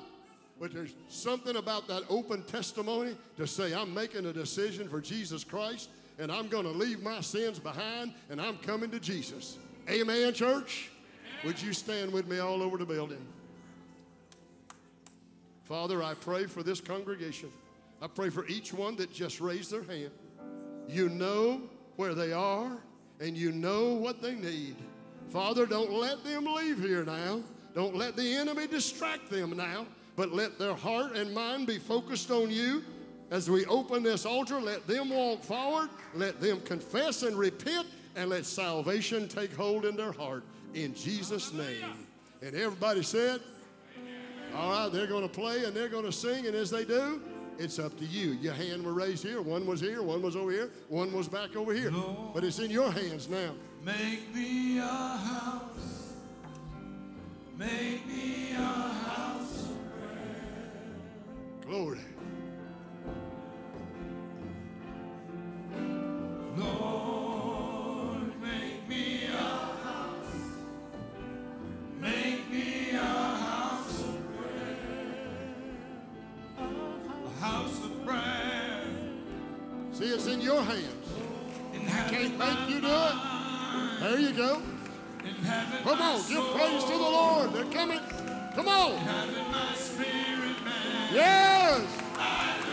But there's something about that open testimony to say, I'm making a decision for Jesus Christ and I'm going to leave my sins behind and I'm coming to Jesus. Amen, church? Would you stand with me all over the building? Father, I pray for this congregation. I pray for each one that just raised their hand. You know where they are and you know what they need. Father, don't let them leave here now. Don't let the enemy distract them now, but let their heart and mind be focused on you. As we open this altar, let them walk forward, let them confess and repent, and let salvation take hold in their heart. In Jesus' name. And everybody said, all right, they're going to play and they're going to sing, and as they do, it's up to you. Your hand was raised here, one was here, one was over here, one was back over here. But it's in your hands now. Make me a house. Make me a house. Glory. Lord, in your hands. I Can't make you do it. There you go. Come on, give praise to the Lord. They're coming. Come on. Inhabit my spirit, man. Yes.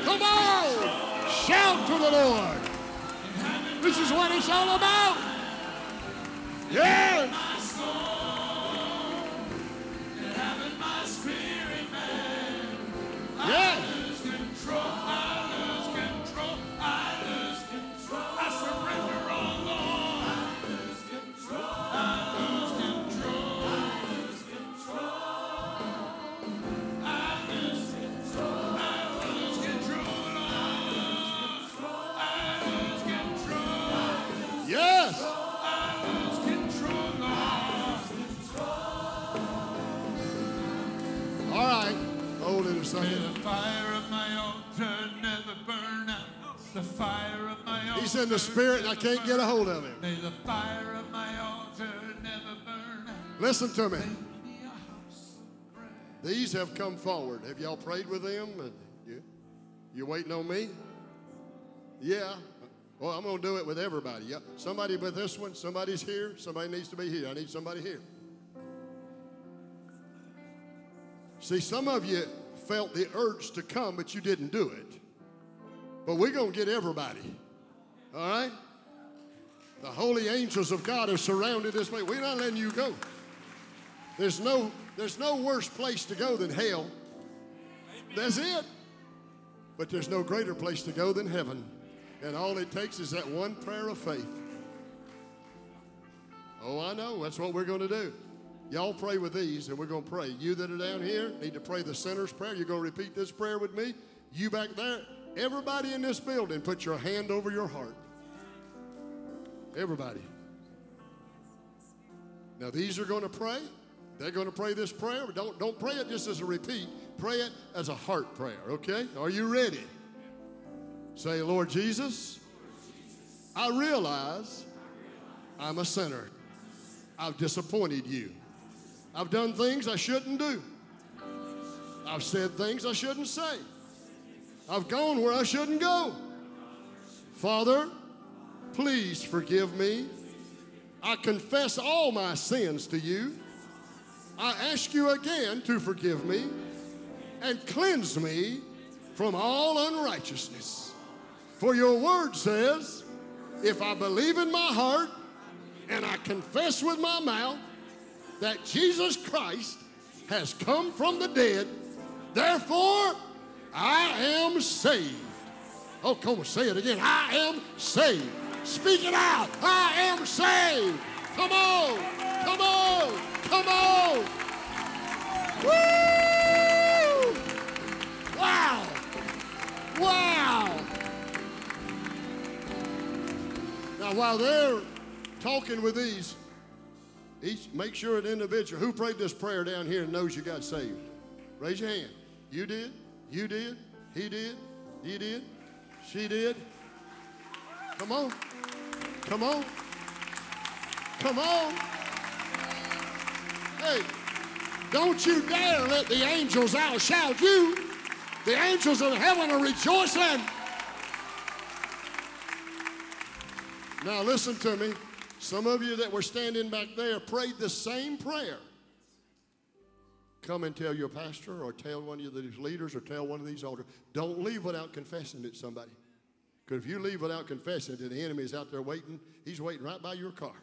Come on. Shout to the Lord. This is what it's all about. Yes. He's in the spirit and I can't get a hold of him. May the fire of my altar never burn out. Listen to me. Make me a house of prayer. These have come forward. Have y'all prayed with them? You, you waiting on me? Yeah. Well, I'm going to do it with everybody. Yeah. Somebody with this one. Somebody's here. Somebody needs to be here. I need somebody here. See, some of you felt the urge to come, but you didn't do it. But we're going to get everybody. All right? The holy angels of God have surrounded this place. We're not letting you go. There's no, there's no worse place to go than hell. That's it. But there's no greater place to go than heaven. And all it takes is that one prayer of faith. Oh, I know. That's what we're going to do. Y'all pray with these, and we're going to pray. You that are down here need to pray the sinner's prayer. You're going to repeat this prayer with me. You back there, everybody in this building, put your hand over your heart. Everybody. Now, these are going to pray. They're going to pray this prayer. Don't, don't pray it just as a repeat. Pray it as a heart prayer, okay? Are you ready? Say, Lord Jesus, I realize I'm a sinner. I've disappointed you. I've done things I shouldn't do. I've said things I shouldn't say. I've gone where I shouldn't go. Father, please forgive me. I confess all my sins to you. I ask you again to forgive me and cleanse me from all unrighteousness. For your word says, if I believe in my heart and I confess with my mouth that Jesus Christ has come from the dead, therefore I am saved. Oh, come on, say it again. I am saved. Speak it out. I am saved. Come on, come on, come on. Woo! Wow! Wow! Now, while they're talking with these, each make sure an individual who prayed this prayer down here knows you got saved. Raise your hand. You did. You did. He did. You did. She did. Come on. Come on. Come on. Hey, don't you dare let the angels out! outshout you. The angels of heaven are rejoicing. Now listen to me. Some of you that were standing back there prayed the same prayer. Come and tell your pastor or tell one of these leaders or tell one of these elders. Don't leave without confessing it to somebody. Because if you leave without confessing it, the enemy is out there waiting. He's waiting right by your car.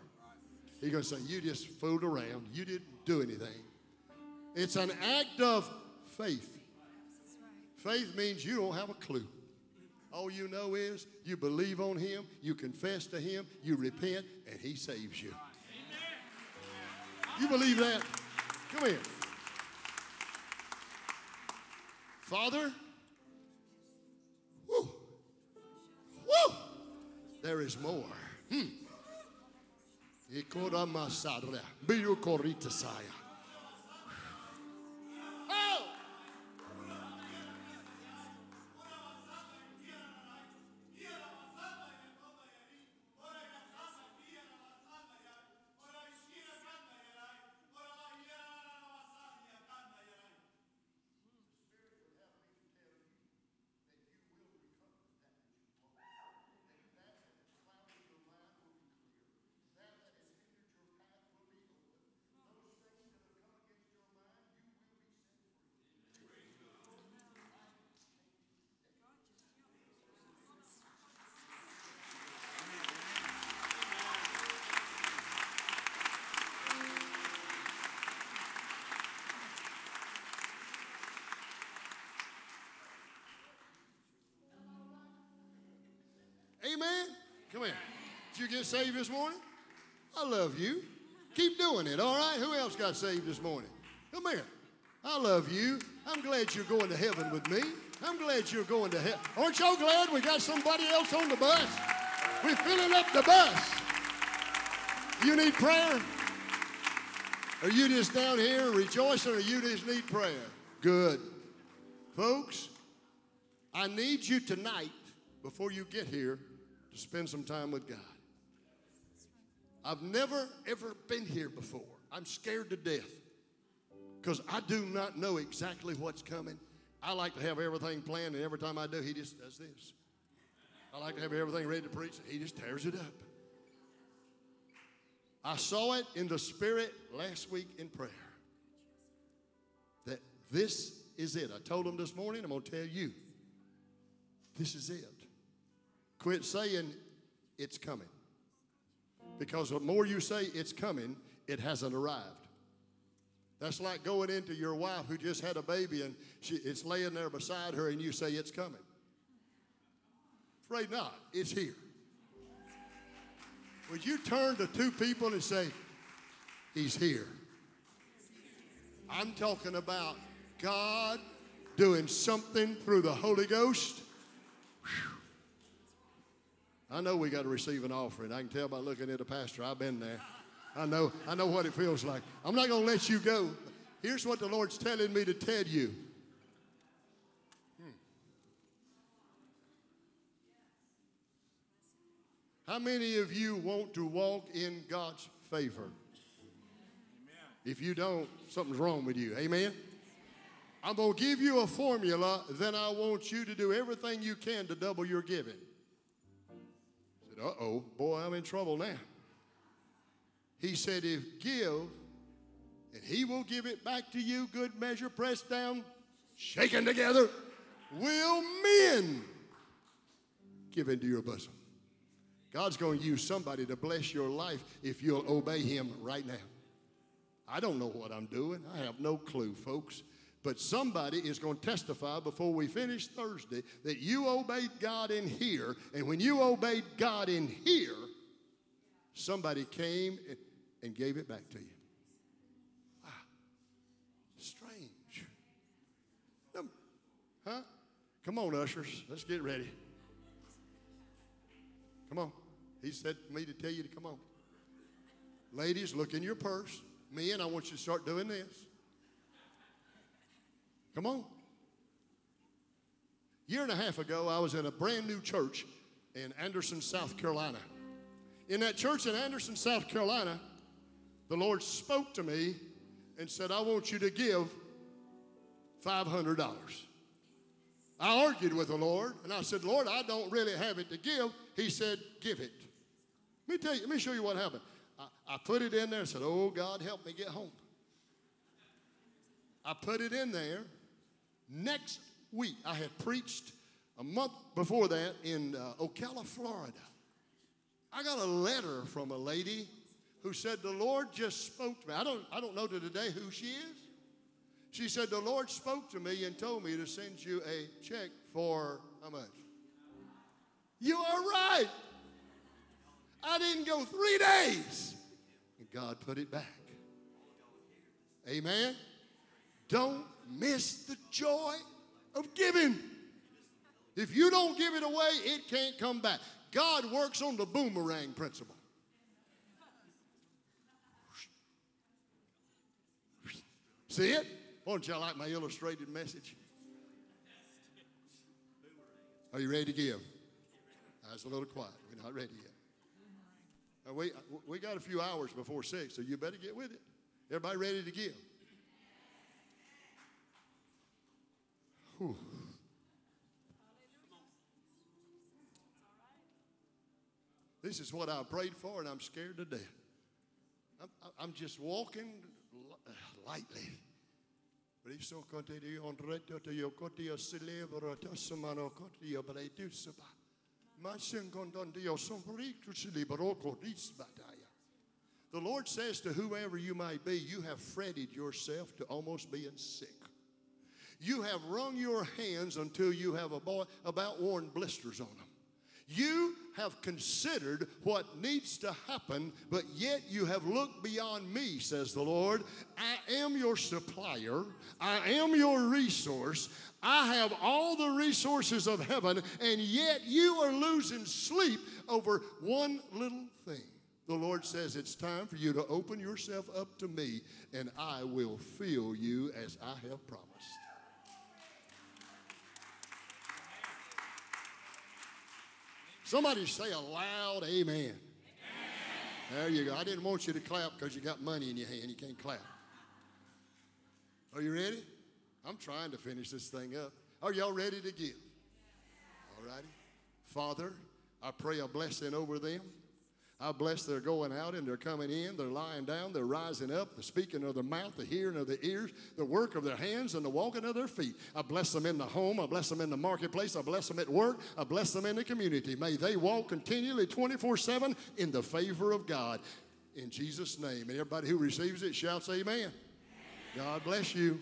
He's going to say, You just fooled around. You didn't do anything. It's an act of faith. Faith means you don't have a clue. All you know is you believe on Him, you confess to Him, you repent, and He saves you. You believe that? Come here. Father, woo, woo, there is more. Hmm. Ikora masadra, Amen. Come here. Did you get saved this morning? I love you. Keep doing it, all right? Who else got saved this morning? Come here. I love you. I'm glad you're going to heaven with me. I'm glad you're going to heaven. Aren't y'all glad we got somebody else on the bus? We're filling up the bus. You need prayer? Are you just down here rejoicing or you just need prayer? Good. Folks, I need you tonight, before you get here, spend some time with God. I've never, ever been here before. I'm scared to death because I do not know exactly what's coming. I like to have everything planned, and every time I do, he just does this. I like to have everything ready to preach, he just tears it up. I saw it in the spirit last week in prayer that this is it. I told him this morning, I'm going to tell you, this is it. Quit saying it's coming. Because the more you say it's coming, it hasn't arrived. That's like going into your wife who just had a baby and she, it's laying there beside her and you say it's coming. Afraid not, it's here. Would you turn to two people and say, He's here? I'm talking about God doing something through the Holy Ghost. I know we got to receive an offering. I can tell by looking at the pastor. I've been there. I know, I know what it feels like. I'm not going to let you go. Here's what the Lord's telling me to tell you. Hmm. How many of you want to walk in God's favor? If you don't, something's wrong with you. Amen? I'm going to give you a formula, then I want you to do everything you can to double your giving. Uh oh, boy, I'm in trouble now. He said, if give, and he will give it back to you, good measure, pressed down, shaken together, will men give into your bosom. God's going to use somebody to bless your life if you'll obey him right now. I don't know what I'm doing. I have no clue, folks. But somebody is going to testify before we finish Thursday that you obeyed God in here. And when you obeyed God in here, somebody came and, gave it back to you. Wow. Strange. Um, Huh? Come on, ushers. Let's get ready. Come on. He said to me to tell you to come on. Ladies, look in your purse. Men, I want you to start doing this. Come on. Year and a half ago, I was in a brand new church in Anderson, South Carolina. In that church in Anderson, South Carolina, the Lord spoke to me and said, I want you to give $500. I argued with the Lord and I said, Lord, I don't really have it to give. He said, Give it. Let me tell you, let me show you what happened. I, I put it in there and said, Oh, God, help me get home. I put it in there. Next week, I had preached a month before that in uh, Ocala, Florida. I got a letter from a lady who said, The Lord just spoke to me. I don't, I don't know to today who she is. She said, The Lord spoke to me and told me to send you a check for how much? You are right. I didn't go three days. And God put it back. Amen. Don't miss the joy of giving. If you don't give it away, it can't come back. God works on the boomerang principle. See it? Won't y'all like my illustrated message? Are you ready to give? I was a little quiet. We're not ready yet. We, we got a few hours before six, so you better get with it. Everybody ready to give? Whew. This is what I prayed for, and I'm scared to death. I'm, I'm just walking li- lightly. On to samano kote yo bre du saba. Masin kondon di yo sombri tu silibro kotis bataya. The Lord says to whoever you might be, you have fretted yourself to almost being sick. You have wrung your hands until you have about worn blisters on them. You have considered what needs to happen, but yet you have looked beyond me, says the Lord. I am your supplier, I am your resource. I have all the resources of heaven, and yet you are losing sleep over one little thing. The Lord says it's time for you to open yourself up to me, and I will fill you as I have promised. Somebody say a loud amen. amen. There you go. I didn't want you to clap because you got money in your hand. You can't clap. Are you ready? I'm trying to finish this thing up. Are y'all ready to give? All righty. Father, I pray a blessing over them. I bless their going out and their coming in, their lying down, their rising up, the speaking of their mouth, the hearing of their ears, the work of their hands, and the walking of their feet. I bless them in the home, I bless them in the marketplace, I bless them at work, I bless them in the community. May they walk continually 24 7 in the favor of God. In Jesus' name. And everybody who receives it shouts, Amen. God bless you.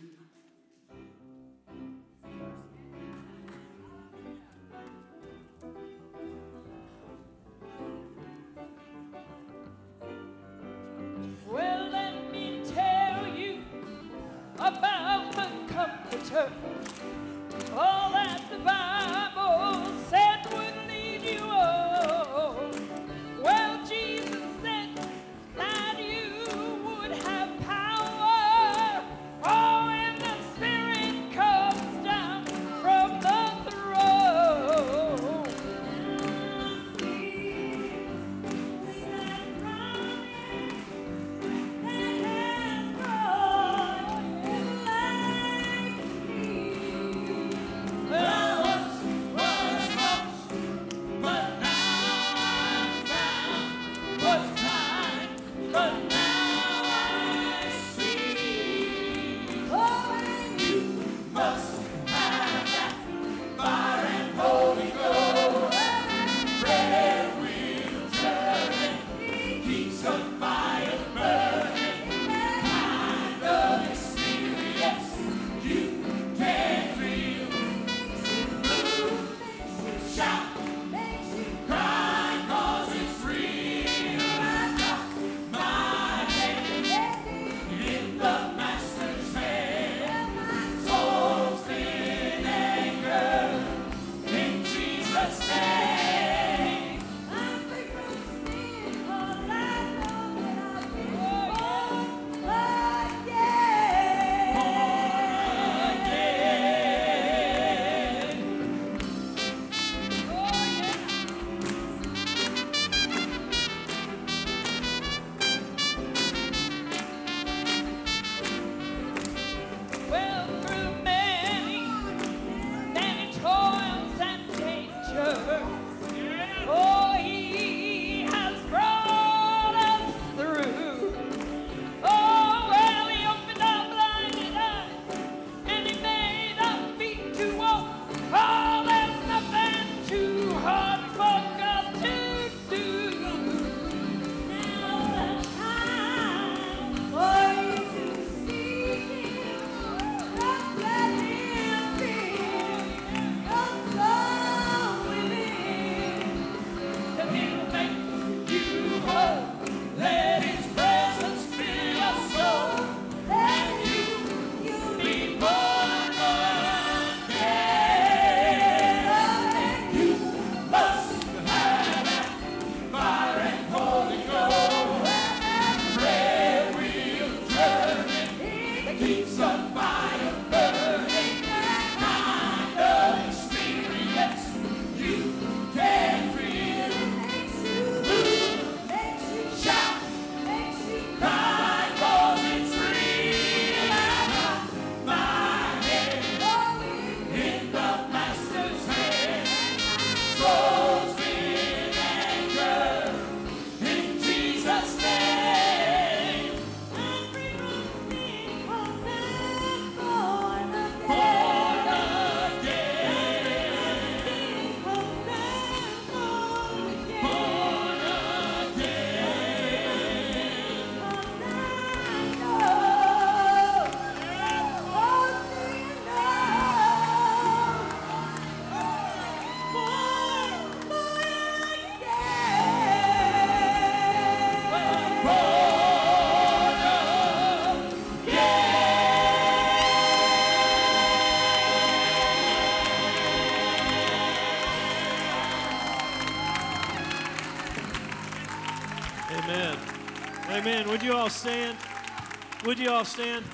Would you all stand?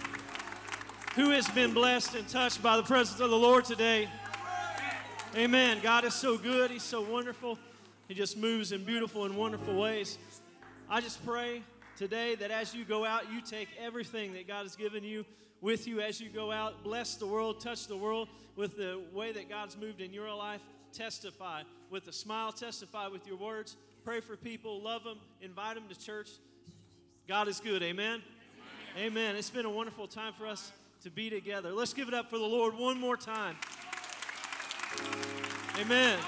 Who has been blessed and touched by the presence of the Lord today? Amen. God is so good. He's so wonderful. He just moves in beautiful and wonderful ways. I just pray today that as you go out, you take everything that God has given you with you as you go out. Bless the world, touch the world with the way that God's moved in your life. Testify with a smile, testify with your words. Pray for people, love them, invite them to church. God is good. Amen. Amen. It's been a wonderful time for us to be together. Let's give it up for the Lord one more time. Amen.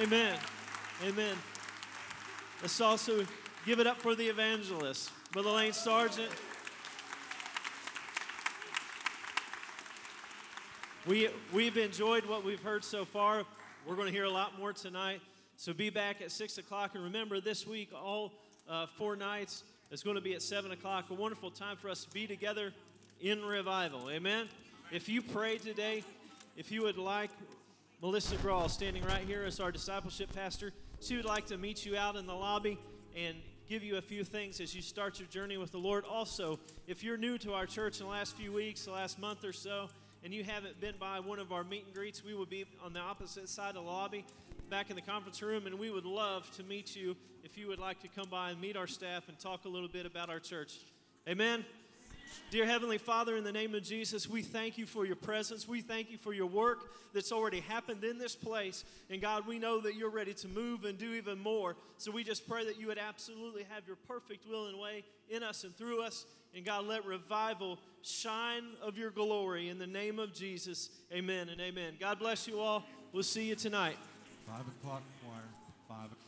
Amen. Amen. Let's also give it up for the evangelist, Brother Lane Sargent. We, we've enjoyed what we've heard so far. We're going to hear a lot more tonight. So be back at 6 o'clock. And remember, this week, all uh, four nights, it's going to be at 7 o'clock. A wonderful time for us to be together in revival. Amen. If you pray today, if you would like, Melissa Grawl, standing right here as our discipleship pastor, she would like to meet you out in the lobby and give you a few things as you start your journey with the Lord. Also, if you're new to our church in the last few weeks, the last month or so, and you haven't been by one of our meet and greets, we will be on the opposite side of the lobby, back in the conference room, and we would love to meet you if you would like to come by and meet our staff and talk a little bit about our church. Amen. Dear Heavenly Father, in the name of Jesus, we thank you for your presence. We thank you for your work that's already happened in this place. And God, we know that you're ready to move and do even more. So we just pray that you would absolutely have your perfect will and way in us and through us. And God, let revival shine of your glory in the name of Jesus. Amen and amen. God bless you all. We'll see you tonight. Five o'clock choir. Five o'clock.